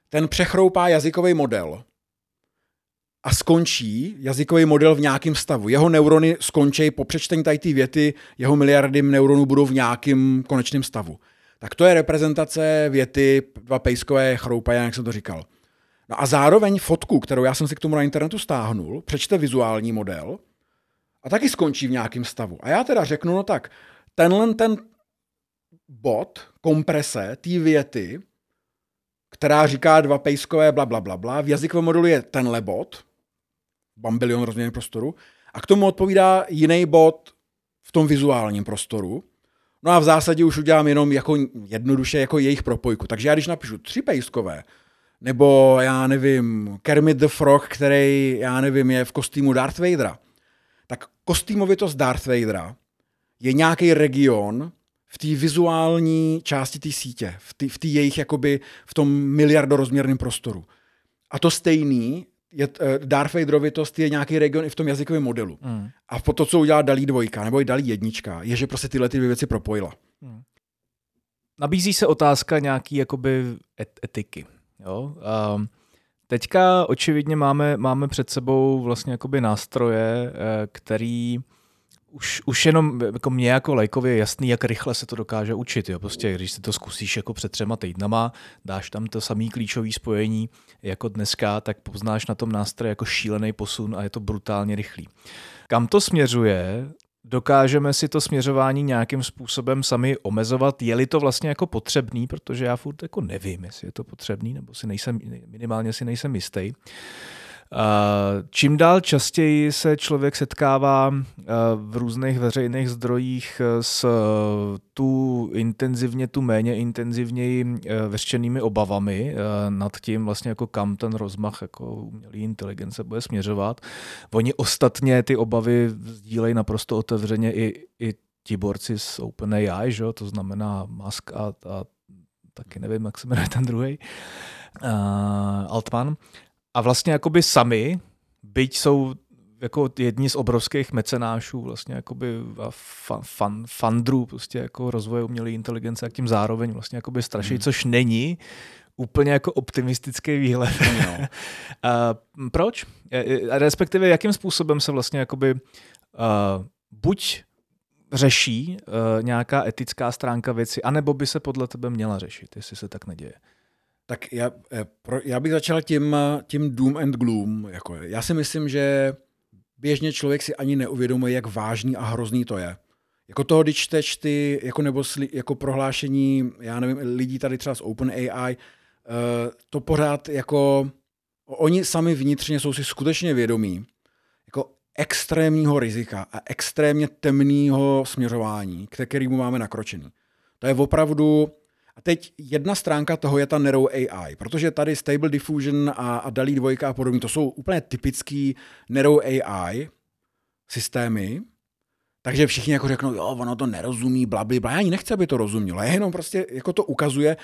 ten přechroupá jazykový model a skončí jazykový model v nějakém stavu. Jeho neurony skončí po přečtení tady ty věty, jeho miliardy neuronů budou v nějakém konečném stavu. Tak to je reprezentace věty, dva pejskové chroupají, jak jsem to říkal. No a zároveň fotku, kterou já jsem si k tomu na internetu stáhnul, přečte vizuální model a taky skončí v nějakém stavu. A já teda řeknu, no tak, tenhle ten bod komprese té věty která říká dva pejskové bla, bla, bla, bla. V jazykovém modelu je tenhle bod, bambilion rozměrného prostoru, a k tomu odpovídá jiný bod v tom vizuálním prostoru. No a v zásadě už udělám jenom jako jednoduše jako jejich propojku. Takže já když napíšu tři pejskové, nebo já nevím, Kermit the Frog, který, já nevím, je v kostýmu Darth Vadera, tak kostýmovitost Darth Vadera je nějaký region v té vizuální části té sítě, v té jejich jakoby v tom miliardorozměrném prostoru. A to stejný je, uh, Darth Vaderovitost je nějaký region i v tom jazykovém modelu. Mm. A po to, co udělá Dalí dvojka, nebo i Dalí jednička, je, že prostě tyhle ty dvě věci propojila. Mm. Nabízí se otázka nějaký jakoby et- etiky. Jo? Um, teďka očividně máme, máme před sebou vlastně jakoby nástroje, eh, který už, už jenom jako mě jako lajkově jasný, jak rychle se to dokáže učit. Jo. Prostě když si to zkusíš jako před třema týdnama, dáš tam to samý klíčový spojení jako dneska, tak poznáš na tom nástroji jako šílený posun a je to brutálně rychlý. Kam to směřuje, dokážeme si to směřování nějakým způsobem sami omezovat, je-li to vlastně jako potřebný, protože já furt jako nevím, jestli je to potřebný, nebo si nejsem, minimálně si nejsem jistý. Čím dál častěji se člověk setkává v různých veřejných zdrojích s tu intenzivně, tu méně intenzivněji veštěnými obavami nad tím, vlastně jako kam ten rozmach jako umělé inteligence bude směřovat. Oni ostatně ty obavy sdílejí naprosto otevřeně i, i ti borci z OpenAI, že? to znamená Musk a, a taky nevím, jak se jmenuje ten druhý, uh, Altman. A vlastně jakoby sami, byť jsou jako jedni z obrovských mecenášů vlastně jakoby fan, fan, fandrů prostě jako rozvoje umělé inteligence a tím zároveň vlastně jakoby straší, hmm. což není úplně jako optimistický výhled. No. [laughs] a proč? Respektive jakým způsobem se vlastně jakoby uh, buď řeší uh, nějaká etická stránka věci, anebo by se podle tebe měla řešit, jestli se tak neděje. Tak já, eh, já bych začal tím, tím doom and gloom. Jako já si myslím, že běžně člověk si ani neuvědomuje, jak vážný a hrozný to je. Jako toho, když čteš ty, jako, nebo sli, jako prohlášení, já nevím, lidí tady třeba z OpenAI, uh, to pořád jako, oni sami vnitřně jsou si skutečně vědomí, jako extrémního rizika a extrémně temného směřování, k kterému máme nakročený. To je opravdu, a teď jedna stránka toho je ta Narrow AI, protože tady Stable Diffusion a, a DALI 2 a podobně, to jsou úplně typický Narrow AI systémy, takže všichni jako řeknou, jo, ono to nerozumí, bla, bla, bla. Já ani nechci, aby to rozumělo. Já jenom prostě jako to ukazuje.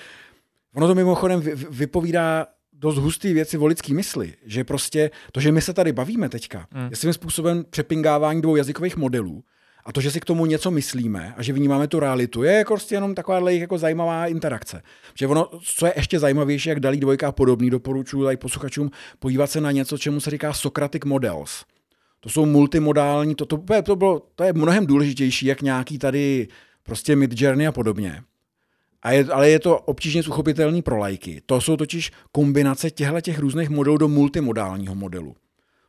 Ono to mimochodem vypovídá dost hustý věci o lidský mysli, že prostě to, že my se tady bavíme teďka, hmm. je svým způsobem přepingávání dvou jazykových modelů, a to, že si k tomu něco myslíme a že vnímáme tu realitu, je jako prostě jenom taková jako zajímavá interakce. Že ono, co je ještě zajímavější, jak dalí dvojka podobný, doporučuji tady posluchačům podívat se na něco, čemu se říká Socratic Models. To jsou multimodální, to, to, to, bylo, to je mnohem důležitější, jak nějaký tady prostě Midjourney a podobně. A je, ale je to obtížně uchopitelný pro lajky. To jsou totiž kombinace těchto těch různých modelů do multimodálního modelu.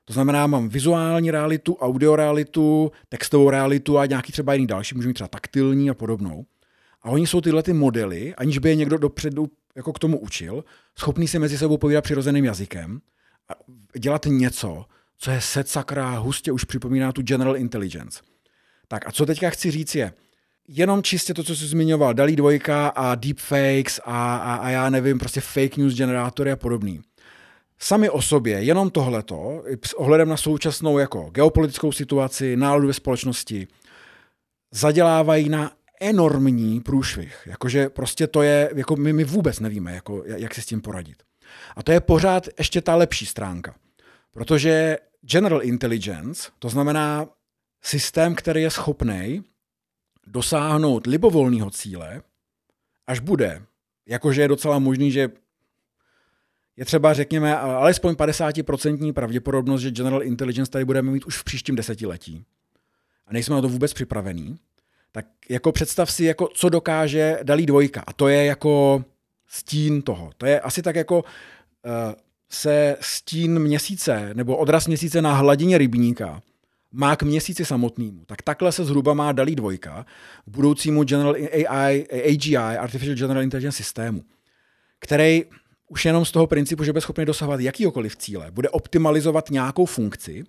To znamená, mám vizuální realitu, audio realitu, textovou realitu a nějaký třeba jiný další, můžu mít třeba taktilní a podobnou. A oni jsou tyhle ty modely, aniž by je někdo dopředu jako k tomu učil, schopný si mezi sebou povídat přirozeným jazykem a dělat něco, co je set sakra hustě už připomíná tu general intelligence. Tak a co teďka chci říct je, jenom čistě to, co jsi zmiňoval, Dalí dvojka a deepfakes a, a, a já nevím, prostě fake news generátory a podobný sami o sobě, jenom tohleto, s ohledem na současnou jako geopolitickou situaci, náladu ve společnosti, zadělávají na enormní průšvih. Jakože prostě to je, jako my, my vůbec nevíme, jako, jak si s tím poradit. A to je pořád ještě ta lepší stránka. Protože general intelligence, to znamená systém, který je schopný dosáhnout libovolného cíle, až bude, jakože je docela možný, že je třeba, řekněme, alespoň 50% pravděpodobnost, že General Intelligence tady budeme mít už v příštím desetiletí. A nejsme na to vůbec připravení. Tak jako představ si, jako co dokáže Dalí dvojka. A to je jako stín toho. To je asi tak jako uh, se stín měsíce nebo odraz měsíce na hladině rybníka má k měsíci samotnému. Tak takhle se zhruba má Dalí dvojka k budoucímu General AI, AGI, Artificial General Intelligence systému, který už jenom z toho principu, že bude schopný dosahovat jakýkoliv cíle, bude optimalizovat nějakou funkci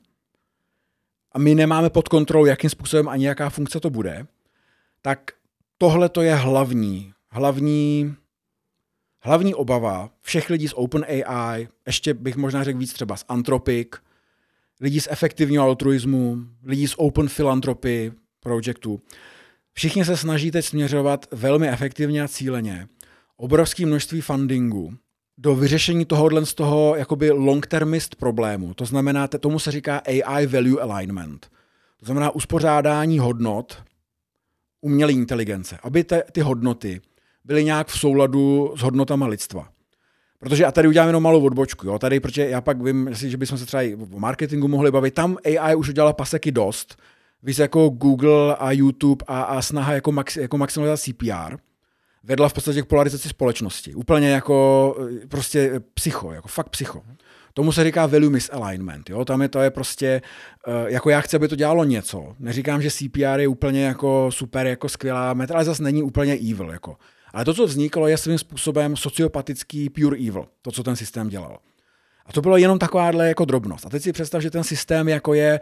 a my nemáme pod kontrolou, jakým způsobem ani jaká funkce to bude, tak tohle to je hlavní, hlavní, hlavní obava všech lidí z OpenAI, ještě bych možná řekl víc třeba z Anthropic, lidí z efektivního altruismu, lidí z Open Philanthropy projektu, všichni se snaží teď směřovat velmi efektivně a cíleně. Obrovské množství fundingu do vyřešení tohohle z toho jakoby long-termist problému. To znamená, tomu se říká AI Value Alignment. To znamená uspořádání hodnot umělé inteligence, aby te, ty hodnoty byly nějak v souladu s hodnotama lidstva. Protože a tady udělám jenom malou odbočku. Jo? Tady, protože já pak vím, že bychom se třeba i o marketingu mohli bavit. Tam AI už udělala paseky dost. Víc jako Google a YouTube a, a snaha jako, max, jako maximalizovat CPR vedla v podstatě k polarizaci společnosti. Úplně jako prostě psycho, jako fakt psycho. Tomu se říká value misalignment. Jo? Tam je to je prostě, uh, jako já chci, aby to dělalo něco. Neříkám, že CPR je úplně jako super, jako skvělá meta, ale zase není úplně evil. Jako. Ale to, co vzniklo, je svým způsobem sociopatický pure evil, to, co ten systém dělal. A to bylo jenom takováhle jako drobnost. A teď si představ, že ten systém jako je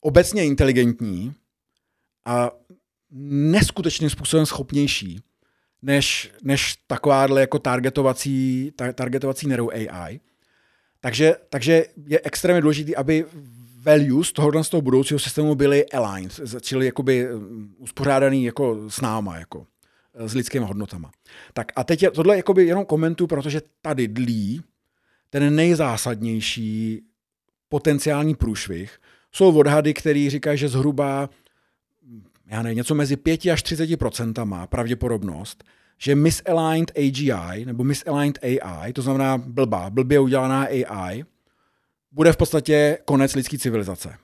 obecně inteligentní a neskutečným způsobem schopnější než, než takováhle jako targetovací, targetovací nerou AI. Takže, takže je extrémně důležité, aby values tohohle z toho budoucího systému byly aligned, čili jakoby um, uspořádaný jako s náma, jako eh, s lidskými hodnotama. Tak a teď je, tohle jakoby jenom komentu, protože tady dlí ten nejzásadnější potenciální průšvih. Jsou odhady, které říkají, že zhruba já nevím, něco mezi 5 až 30 procentama pravděpodobnost, že misaligned AGI nebo misaligned AI, to znamená blbá, blbě udělaná AI, bude v podstatě konec lidské civilizace.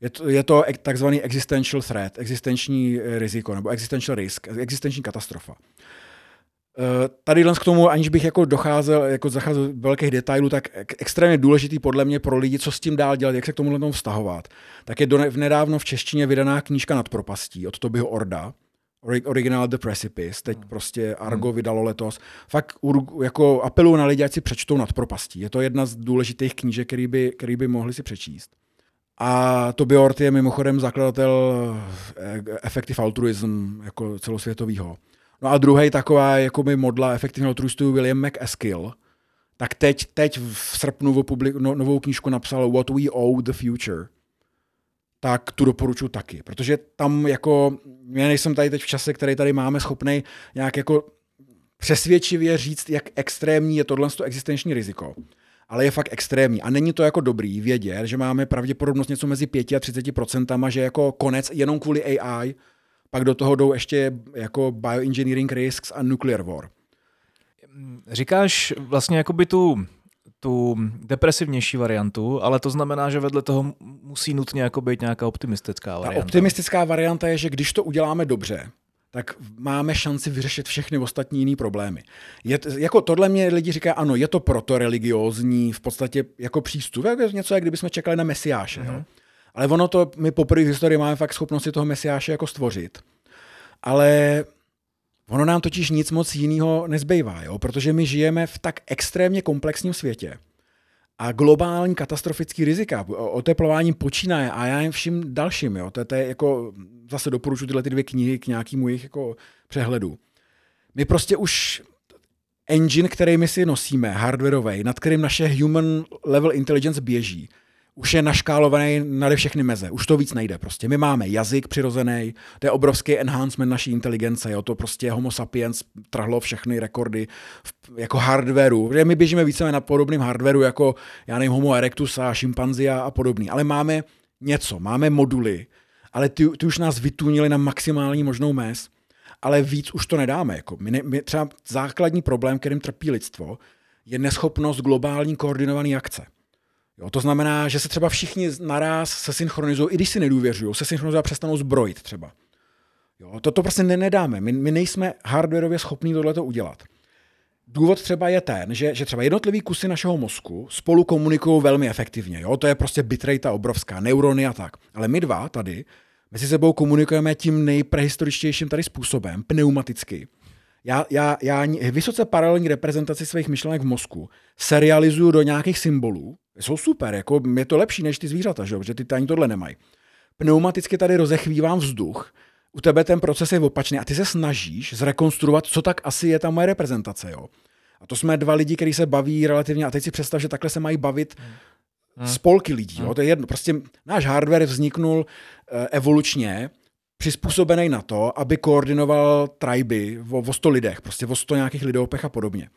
Je to, je to takzvaný existential threat, existenční riziko nebo existential risk, existenční katastrofa. Eh, tady k tomu, aniž bych jako docházel, jako zacházel do velkých detailů, tak extrémně důležitý podle mě pro lidi, co s tím dál dělat, jak se k tomu tomu vztahovat, tak je v nedávno v češtině vydaná knížka nad propastí od Tobyho Orda, Original The Precipice, teď hmm. prostě Argo hmm. vydalo letos. Fakt jako apeluju na lidi, ať si přečtou nad propastí. Je to jedna z důležitých knížek, který by, který by mohli si přečíst. A Toby Ord je mimochodem zakladatel eh, Effective Altruism jako celosvětovýho. No a druhý taková jako by modla efektivního altruistů William McEskill, tak teď, teď v srpnu publik, no, novou knížku napsal What We Owe the Future tak tu doporučuji taky. Protože tam jako, já nejsem tady teď v čase, který tady máme, schopný nějak jako přesvědčivě říct, jak extrémní je tohle existenční riziko. Ale je fakt extrémní. A není to jako dobrý vědět, že máme pravděpodobnost něco mezi 5 a 30 procentama, že jako konec jenom kvůli AI, pak do toho jdou ještě jako bioengineering risks a nuclear war. Říkáš vlastně jakoby tu tu depresivnější variantu, ale to znamená, že vedle toho musí nutně jako být nějaká optimistická varianta. Ta optimistická varianta je, že když to uděláme dobře, tak máme šanci vyřešit všechny ostatní jiné problémy. Je, jako tohle mě lidi říkají, ano, je to proto religiózní v podstatě jako přístup, jako něco, jak kdybychom čekali na Mesiáše. Mm-hmm. Jo? Ale ono to, my poprvé v historii máme fakt schopnosti toho Mesiáše jako stvořit. Ale Ono nám totiž nic moc jiného nezbývá, jo? protože my žijeme v tak extrémně komplexním světě. A globální katastrofický rizika, oteplování počínaje a já jim vším dalším. Jo? To, to je jako, zase doporučuji tyhle ty dvě knihy k nějakému jejich jako přehledu. My prostě už engine, který my si nosíme, hardwareový, nad kterým naše human level intelligence běží, už je naškálovaný na všechny meze. Už to víc nejde prostě. My máme jazyk přirozený, to je obrovský enhancement naší inteligence, jo, to prostě homo sapiens trhlo všechny rekordy v, jako hardwareu. My běžíme více na podobným hardwareu jako, já nevím, homo erectus a šimpanzi a, a podobný. Ale máme něco, máme moduly, ale ty, ty už nás vytunili na maximální možnou mez, ale víc už to nedáme. Jako my, ne, my třeba základní problém, kterým trpí lidstvo, je neschopnost globální koordinované akce. Jo, to znamená, že se třeba všichni naraz se synchronizují, i když si nedůvěřují, se synchronizují a přestanou zbrojit třeba. Jo, to, to prostě ne, nedáme. My, my nejsme hardwareově schopní tohleto udělat. Důvod třeba je ten, že, že třeba jednotlivý kusy našeho mozku spolu komunikují velmi efektivně. Jo? To je prostě bitrate obrovská, neurony a tak. Ale my dva tady mezi sebou komunikujeme tím nejprehistoričtějším tady způsobem, pneumaticky. Já, já, já vysoce paralelní reprezentaci svých myšlenek v mozku serializuju do nějakých symbolů, jsou super, jako je to lepší než ty zvířata, že? protože ty ani tohle nemají. Pneumaticky tady rozechvívám vzduch, u tebe ten proces je opačný a ty se snažíš zrekonstruovat, co tak asi je ta moje reprezentace. Jo? A to jsme dva lidi, kteří se baví relativně, a teď si představ, že takhle se mají bavit hmm. spolky lidí. Jo? To je jedno. Prostě náš hardware vzniknul uh, evolučně přizpůsobený na to, aby koordinoval triby o, o 100 lidech, prostě o 100 nějakých lidopech a podobně.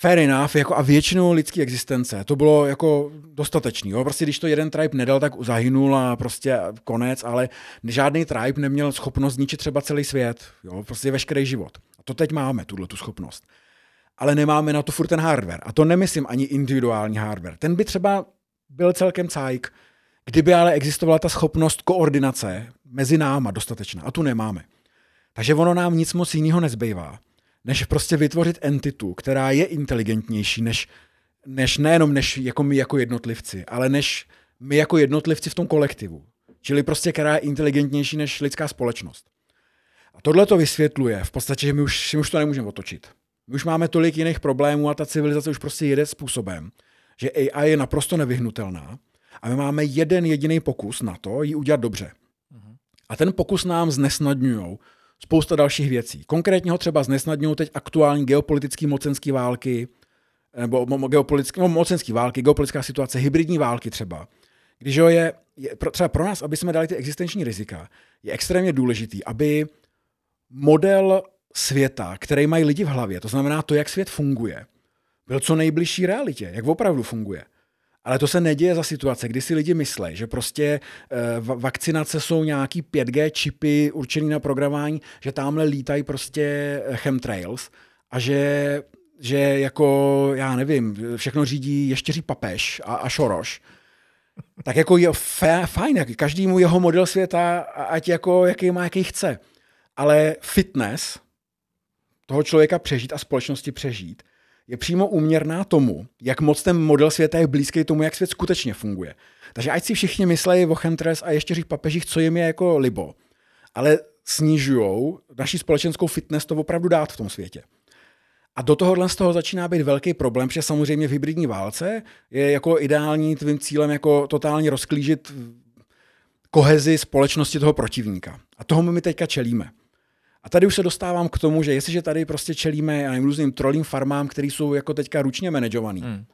Fair enough, jako a většinou lidské existence, to bylo jako dostatečný. Jo? Prostě když to jeden tribe nedal, tak zahynul a prostě konec, ale žádný tribe neměl schopnost zničit třeba celý svět, jo? prostě veškerý život. A to teď máme, tuhle tu schopnost. Ale nemáme na to furt ten hardware. A to nemyslím ani individuální hardware. Ten by třeba byl celkem cajk, kdyby ale existovala ta schopnost koordinace mezi náma dostatečná. A tu nemáme. Takže ono nám nic moc jiného nezbývá, než prostě vytvořit entitu, která je inteligentnější než, než nejenom než jako my jako jednotlivci, ale než my jako jednotlivci v tom kolektivu. Čili prostě, která je inteligentnější než lidská společnost. A tohle to vysvětluje v podstatě, že my už, my už to nemůžeme otočit. My už máme tolik jiných problémů a ta civilizace už prostě jede způsobem, že AI je naprosto nevyhnutelná a my máme jeden jediný pokus na to ji udělat dobře. A ten pokus nám znesnadňují spousta dalších věcí. Konkrétně ho třeba znesnadňují teď aktuální geopolitické mocenské války, nebo geopolitické, no, mocenské války, geopolitická situace, hybridní války třeba. Když ho je, je, třeba pro nás, aby jsme dali ty existenční rizika, je extrémně důležitý, aby model světa, který mají lidi v hlavě, to znamená to, jak svět funguje, byl co nejbližší realitě, jak opravdu funguje. Ale to se neděje za situace, kdy si lidi myslí, že prostě uh, vakcinace jsou nějaký 5G čipy určený na programování, že tamhle lítají prostě eh, chemtrails a že, že jako, já nevím, všechno řídí ještěří papež a, a šoroš. Tak jako je fajn, jak každému jeho model světa, ať jako jaký má, jaký chce. Ale fitness toho člověka přežít a společnosti přežít je přímo úměrná tomu, jak moc ten model světa je blízký tomu, jak svět skutečně funguje. Takže ať si všichni myslí o chemtrails a ještě řík papežích, co jim je jako libo, ale snižují naši společenskou fitness to opravdu dát v tom světě. A do tohohle z toho začíná být velký problém, protože samozřejmě v hybridní válce je jako ideální tvým cílem jako totálně rozklížit kohezi společnosti toho protivníka. A toho my teďka čelíme. A tady už se dostávám k tomu, že jestliže tady prostě čelíme já nevím, různým trolling farmám, které jsou jako teďka ručně manažovaný, hmm.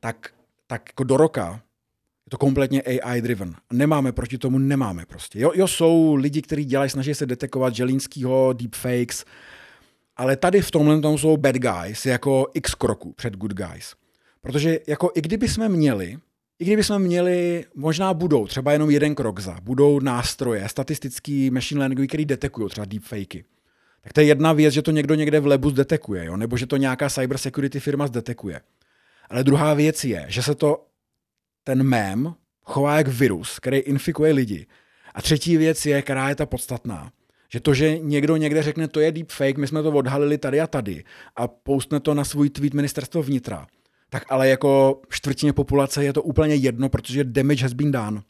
tak, tak jako do roka je to kompletně AI driven. Nemáme proti tomu, nemáme prostě. Jo, jo jsou lidi, kteří dělají, snaží se detekovat Želínskýho, deepfakes, ale tady v tomhle tom jsou bad guys jako x kroků před good guys. Protože jako i kdyby jsme měli i kdyby jsme měli, možná budou třeba jenom jeden krok za, budou nástroje, statistický machine learning, který detekují třeba deepfakey. Tak to je jedna věc, že to někdo někde v lebu zdetekuje, jo? nebo že to nějaká cyber security firma zdetekuje. Ale druhá věc je, že se to ten mém chová jak virus, který infikuje lidi. A třetí věc je, která je ta podstatná, že to, že někdo někde řekne, to je deepfake, my jsme to odhalili tady a tady a postne to na svůj tweet ministerstvo vnitra, tak ale jako čtvrtině populace je to úplně jedno, protože damage has been done.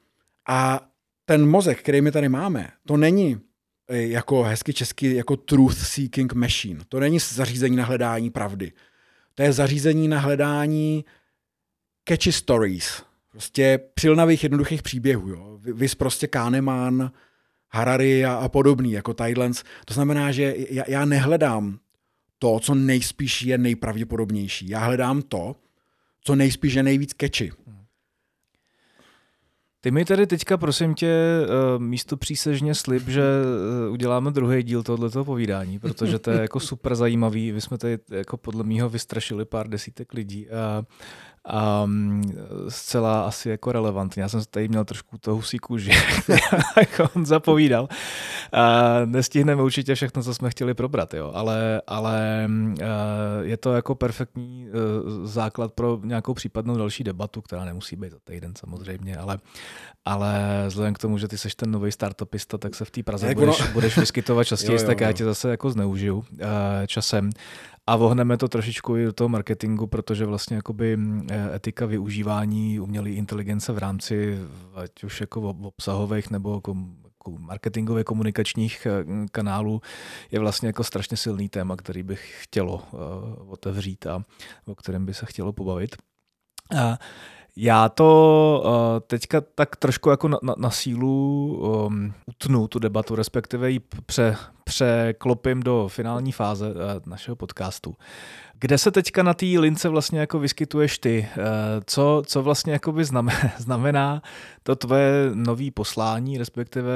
A ten mozek, který my tady máme, to není eh, jako hezky česky jako truth seeking machine. To není zařízení na hledání pravdy. To je zařízení na hledání catchy stories. Prostě přilnavých jednoduchých příběhů. Jo. Vys prostě Kahneman, Harari a, a podobný, jako Tidlands. To znamená, že já, já nehledám to, co nejspíš je nejpravděpodobnější. Já hledám to, co nejspíš je nejvíc keči. Ty mi tady teďka, prosím tě, eh, místo přísežně slib, že eh, uděláme druhý díl tohoto povídání, protože to je jako super zajímavý. Vy jsme tady jako podle mýho vystrašili pár desítek lidí a a zcela asi jako relevantní. Já jsem tady měl trošku toho husí kůži, [laughs] jako on zapovídal. A nestihneme určitě všechno, co jsme chtěli probrat, jo. Ale, ale je to jako perfektní e, základ pro nějakou případnou další debatu, která nemusí být za týden samozřejmě, ale, ale vzhledem k tomu, že ty seš ten nový startupista, tak se v té Praze budeš, budeš vyskytovat častěji, [laughs] tak já tě zase jako zneužiju e, časem. A vohneme to trošičku i do toho marketingu, protože vlastně jakoby e, etika využívání umělé inteligence v rámci ať už jako obsahových nebo marketingově komunikačních e, kanálů je vlastně jako strašně silný téma, který bych chtělo e, otevřít a o kterém by se chtělo pobavit. A Já to uh, teďka tak trošku jako na, na, na sílu um, utnu tu debatu, respektive ji pře, překlopím do finální fáze uh, našeho podcastu. Kde se teďka na té lince vlastně jako vyskytuješ ty? Uh, co, co vlastně jakoby znamená, [laughs] znamená to tvoje nový poslání, respektive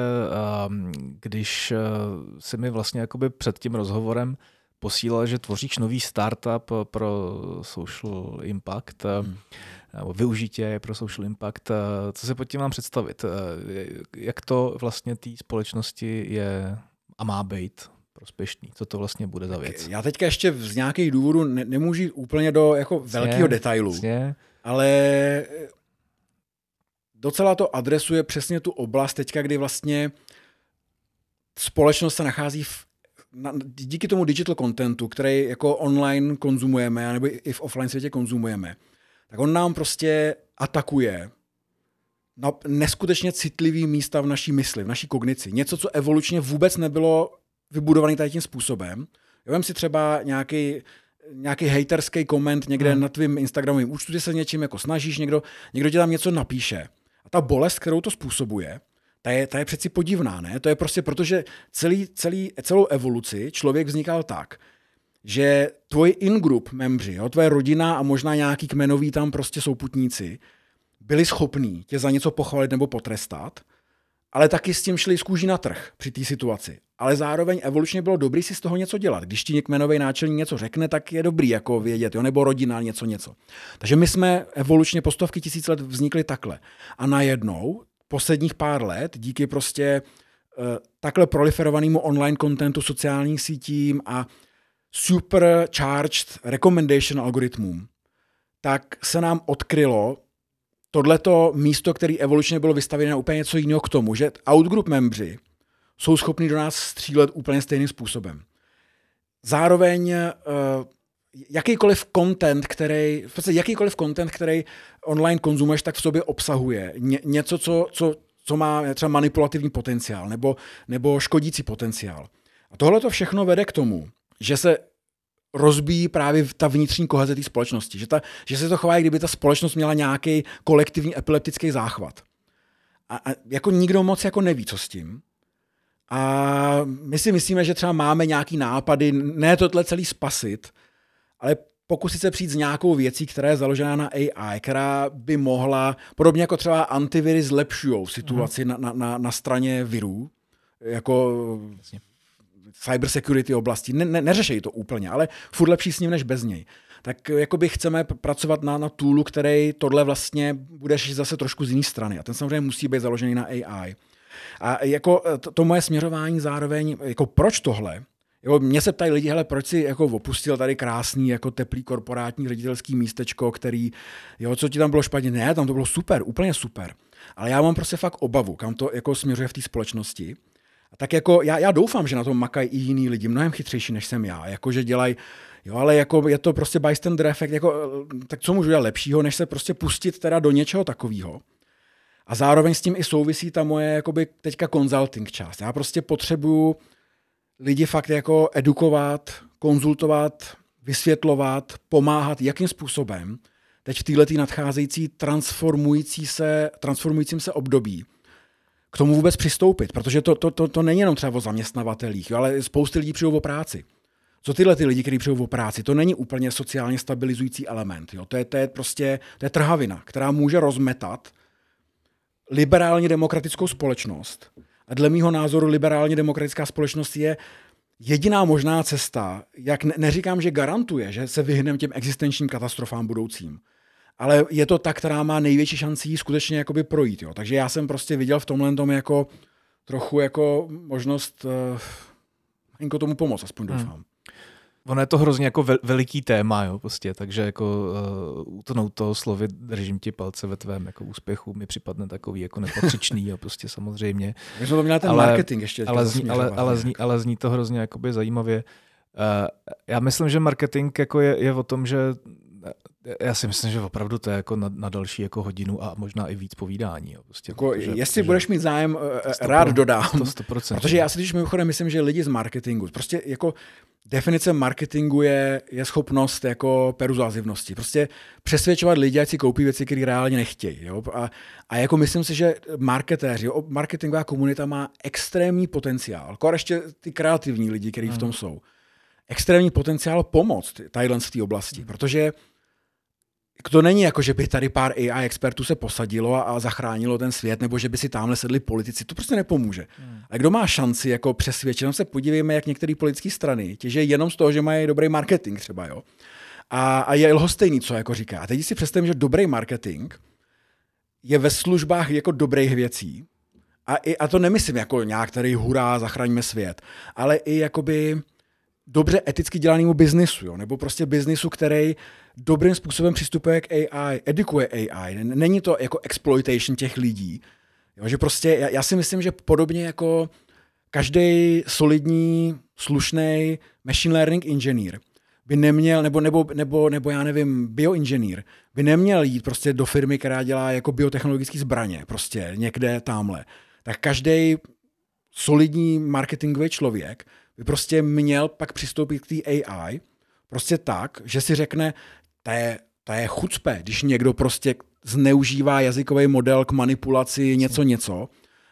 uh, když uh, si mi vlastně jakoby před tím rozhovorem posílal, že tvoříš nový startup pro social impact, hmm. Nebo využitě pro social impact. Co se pod tím mám představit? Jak to vlastně té společnosti je a má být prospěšný? Co to vlastně bude za věc? Já teďka ještě z nějakých důvodů ne, nemůžu jít úplně do jako velkého detailu, Jasně. ale docela to adresuje přesně tu oblast teďka, kdy vlastně společnost se nachází v na, díky tomu digital contentu, který jako online konzumujeme, nebo i v offline světě konzumujeme, tak on nám prostě atakuje na neskutečně citlivý místa v naší mysli, v naší kognici. Něco, co evolučně vůbec nebylo vybudovaný tady tím způsobem. Já vím si třeba nějaký nějaký haterský koment někde hmm. na tvým Instagramovým účtu, ty se něčím jako snažíš, někdo, někdo ti tam něco napíše. A ta bolest, kterou to způsobuje, ta je, ta je přeci podivná, ne? To je prostě proto, že celý, celý, celou evoluci člověk vznikal tak, že tvoji in-group membři, jo, tvoje rodina a možná nějaký kmenový tam prostě souputníci, byli schopní tě za něco pochvalit nebo potrestat, ale taky s tím šli z kůží na trh při té situaci. Ale zároveň evolučně bylo dobrý si z toho něco dělat. Když ti kmenový náčelník něco řekne, tak je dobrý jako vědět, jo? nebo rodina něco, něco. Takže my jsme evolučně po stovky tisíc let vznikli takhle. A najednou posledních pár let díky prostě uh, takhle proliferovanému online kontentu, sociálních sítím a supercharged recommendation algoritmům, tak se nám odkrylo tohleto místo, které evolučně bylo vystavěno na úplně něco jiného k tomu, že outgroup membři jsou schopni do nás střílet úplně stejným způsobem. Zároveň uh, jakýkoliv content, který, v podstatě jakýkoliv content, který online konzumuješ, tak v sobě obsahuje ně, něco, co, co, co má třeba manipulativní potenciál nebo, nebo škodící potenciál. A tohle to všechno vede k tomu, že se rozbíjí právě ta vnitřní koheze té společnosti. Že, ta, že se to chová, kdyby ta společnost měla nějaký kolektivní epileptický záchvat. A, a jako nikdo moc jako neví, co s tím. A my si myslíme, že třeba máme nějaký nápady, ne tohle celý spasit, ale pokusit se přijít s nějakou věcí, která je založená na AI, která by mohla, podobně jako třeba antiviry zlepšují situaci mm. na, na, na straně virů, jako cyber security oblasti. Ne, ne, neřešejí to úplně, ale furt lepší s ním než bez něj. Tak jakoby chceme pracovat na, na toolu, který tohle vlastně budeš zase trošku z jiné strany. A ten samozřejmě musí být založený na AI. A jako to, to moje směřování zároveň, jako proč tohle, Jo, mě se ptají lidi, hele, proč si jako opustil tady krásný, jako teplý korporátní ředitelský místečko, který, jo, co ti tam bylo špatně? Ne, tam to bylo super, úplně super. Ale já mám prostě fakt obavu, kam to jako směřuje v té společnosti. A tak jako já, já doufám, že na tom makají i jiní lidi, mnohem chytřejší než jsem já, jako že dělají, jo, ale jako je to prostě bystander efekt, jako, tak co můžu dělat lepšího, než se prostě pustit teda do něčeho takového. A zároveň s tím i souvisí ta moje jakoby teďka consulting část. Já prostě potřebuju lidi fakt jako edukovat, konzultovat, vysvětlovat, pomáhat, jakým způsobem teď v této nadcházející transformující se, transformujícím se období k tomu vůbec přistoupit, protože to, to, to, to není jenom třeba o zaměstnavatelích, ale spousty lidí přijdou o práci. Co tyhle ty lidi, kteří přijdou o práci, to není úplně sociálně stabilizující element. Jo? To, je, to je prostě to je trhavina, která může rozmetat liberálně demokratickou společnost a dle mýho názoru liberálně demokratická společnost je jediná možná cesta, jak ne, neříkám, že garantuje, že se vyhneme těm existenčním katastrofám budoucím, ale je to ta, která má největší šanci skutečně jakoby projít. Jo. Takže já jsem prostě viděl v tomhle tom jako trochu jako možnost uh, tomu pomoct, aspoň hmm. doufám. Ono je to hrozně jako veliký téma, jo, prostě, takže jako uh, utnout to slovy držím ti palce ve tvém jako úspěchu mi připadne takový jako nepatřičný, jo, prostě samozřejmě. My jsme to měli ten ale, marketing ještě. Ale zní, ale, ale, zní, ale zní to hrozně jakoby zajímavě. Uh, já myslím, že marketing jako je, je o tom, že Já si myslím, že opravdu to je jako na, na další jako hodinu a možná i víc povídání. Jo. Prostě, jako, protože, jestli protože budeš mít zájem, eh, eh, rád dodám. To 100%. Protože já si když mimochodem myslím, že lidi z marketingu, prostě jako definice marketingu je, je schopnost jako peruzazivnosti. Prostě přesvědčovat lidi, ať si koupí věci, které reálně nechtějí. Jo? A, a jako myslím si, že marketéři, jo, marketingová komunita má extrémní potenciál. Jako ještě ty kreativní lidi, kteří hmm. v tom jsou. Extrémní potenciál pomoct tadyhle z té oblasti, hmm. protože to není jako, že by tady pár AI expertů se posadilo a, a zachránilo ten svět, nebo že by si tamhle sedli politici. To prostě nepomůže. Hmm. A kdo má šanci jako přesvědčit, no se podívejme, jak některé politické strany těží jenom z toho, že mají dobrý marketing třeba, jo. A, a je lhostejný, co jako říká. A teď si představím, že dobrý marketing je ve službách jako dobrých věcí. A, i, a to nemyslím jako nějak tady hurá, zachraňme svět, ale i jakoby dobře eticky dělanému biznisu, jo? nebo prostě biznisu, který dobrým způsobem přistupuje k AI, edukuje AI. Není to jako exploitation těch lidí. Jo? Že prostě, já, já si myslím, že podobně jako každý solidní, slušný machine learning engineer by neměl, nebo, nebo, nebo, nebo já nevím, bioinženýr, by neměl jít prostě do firmy, která dělá jako biotechnologické zbraně, prostě někde tamhle. Tak každý solidní marketingový člověk by prostě měl pak přistoupit k té AI prostě tak, že si řekne, to je, to je chucpe, když někdo prostě zneužívá jazykový model k manipulaci něco něco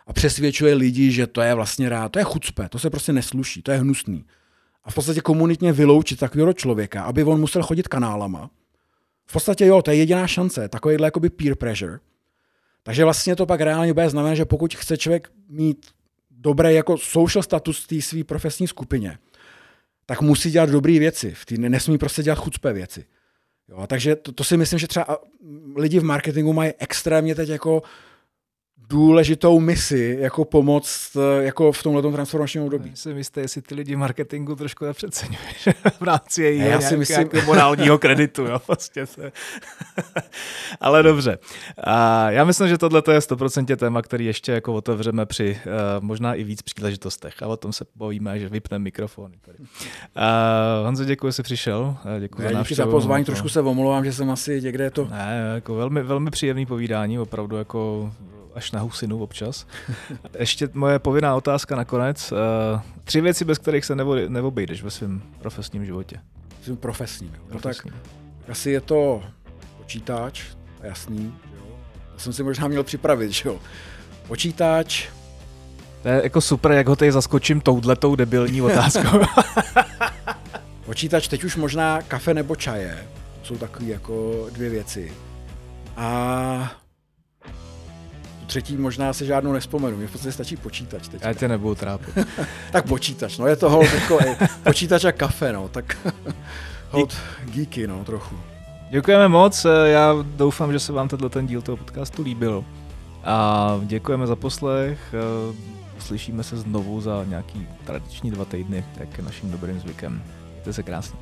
a přesvědčuje lidi, že to je vlastně rád, to je chucpe, to se prostě nesluší, to je hnusný. A v podstatě komunitně vyloučit takového člověka, aby on musel chodit kanálama. V podstatě jo, to je jediná šance, takovýhle jakoby peer pressure. Takže vlastně to pak reálně bude znamenat, že pokud chce člověk mít dobré jako social status v té své profesní skupině, tak musí dělat dobré věci. V tý, nesmí prostě dělat chucpé věci. Jo, takže to, to, si myslím, že třeba lidi v marketingu mají extrémně teď jako důležitou misi jako pomoc jako v tomhle transformačním období. Já si myslím, jestli ty lidi marketingu trošku nepřeceňuješ [laughs] v rámci její já si myslím... morálního kreditu. Jo, vlastně se. [laughs] Ale dobře. A já myslím, že tohle je 100% téma, který ještě jako otevřeme při uh, možná i víc příležitostech. A o tom se bojíme, že vypneme mikrofon. Tady. Uh, Honzo, děkuji, že jsi přišel. Děkuji já za návštěvu. za pozvání, trošku se omlouvám, že jsem asi někde to... Ne, jako velmi, velmi příjemný povídání, opravdu jako až na husinu občas. [laughs] Ještě moje povinná otázka nakonec. Uh, tři věci, bez kterých se neobejdeš ve svém profesním životě. Svým profesním. No tak asi je to počítač, jasný. Jo. To jsem si možná měl připravit, že jo. Počítač. To je jako super, jak ho tady zaskočím touhletou debilní otázkou. [laughs] počítač, teď už možná kafe nebo čaje. Jsou takové jako dvě věci. A třetí možná se žádnou nespomenu, mě v podstatě stačí počítač teď. Já tě nebudu trápit. [laughs] tak počítač, no je to hold jako, počítač a kafe, no, tak [laughs] hold geeky, no, trochu. Děkujeme moc, já doufám, že se vám tenhle ten díl toho podcastu líbil. A děkujeme za poslech, slyšíme se znovu za nějaký tradiční dva týdny, jak je naším dobrým zvykem. Mějte se krásně.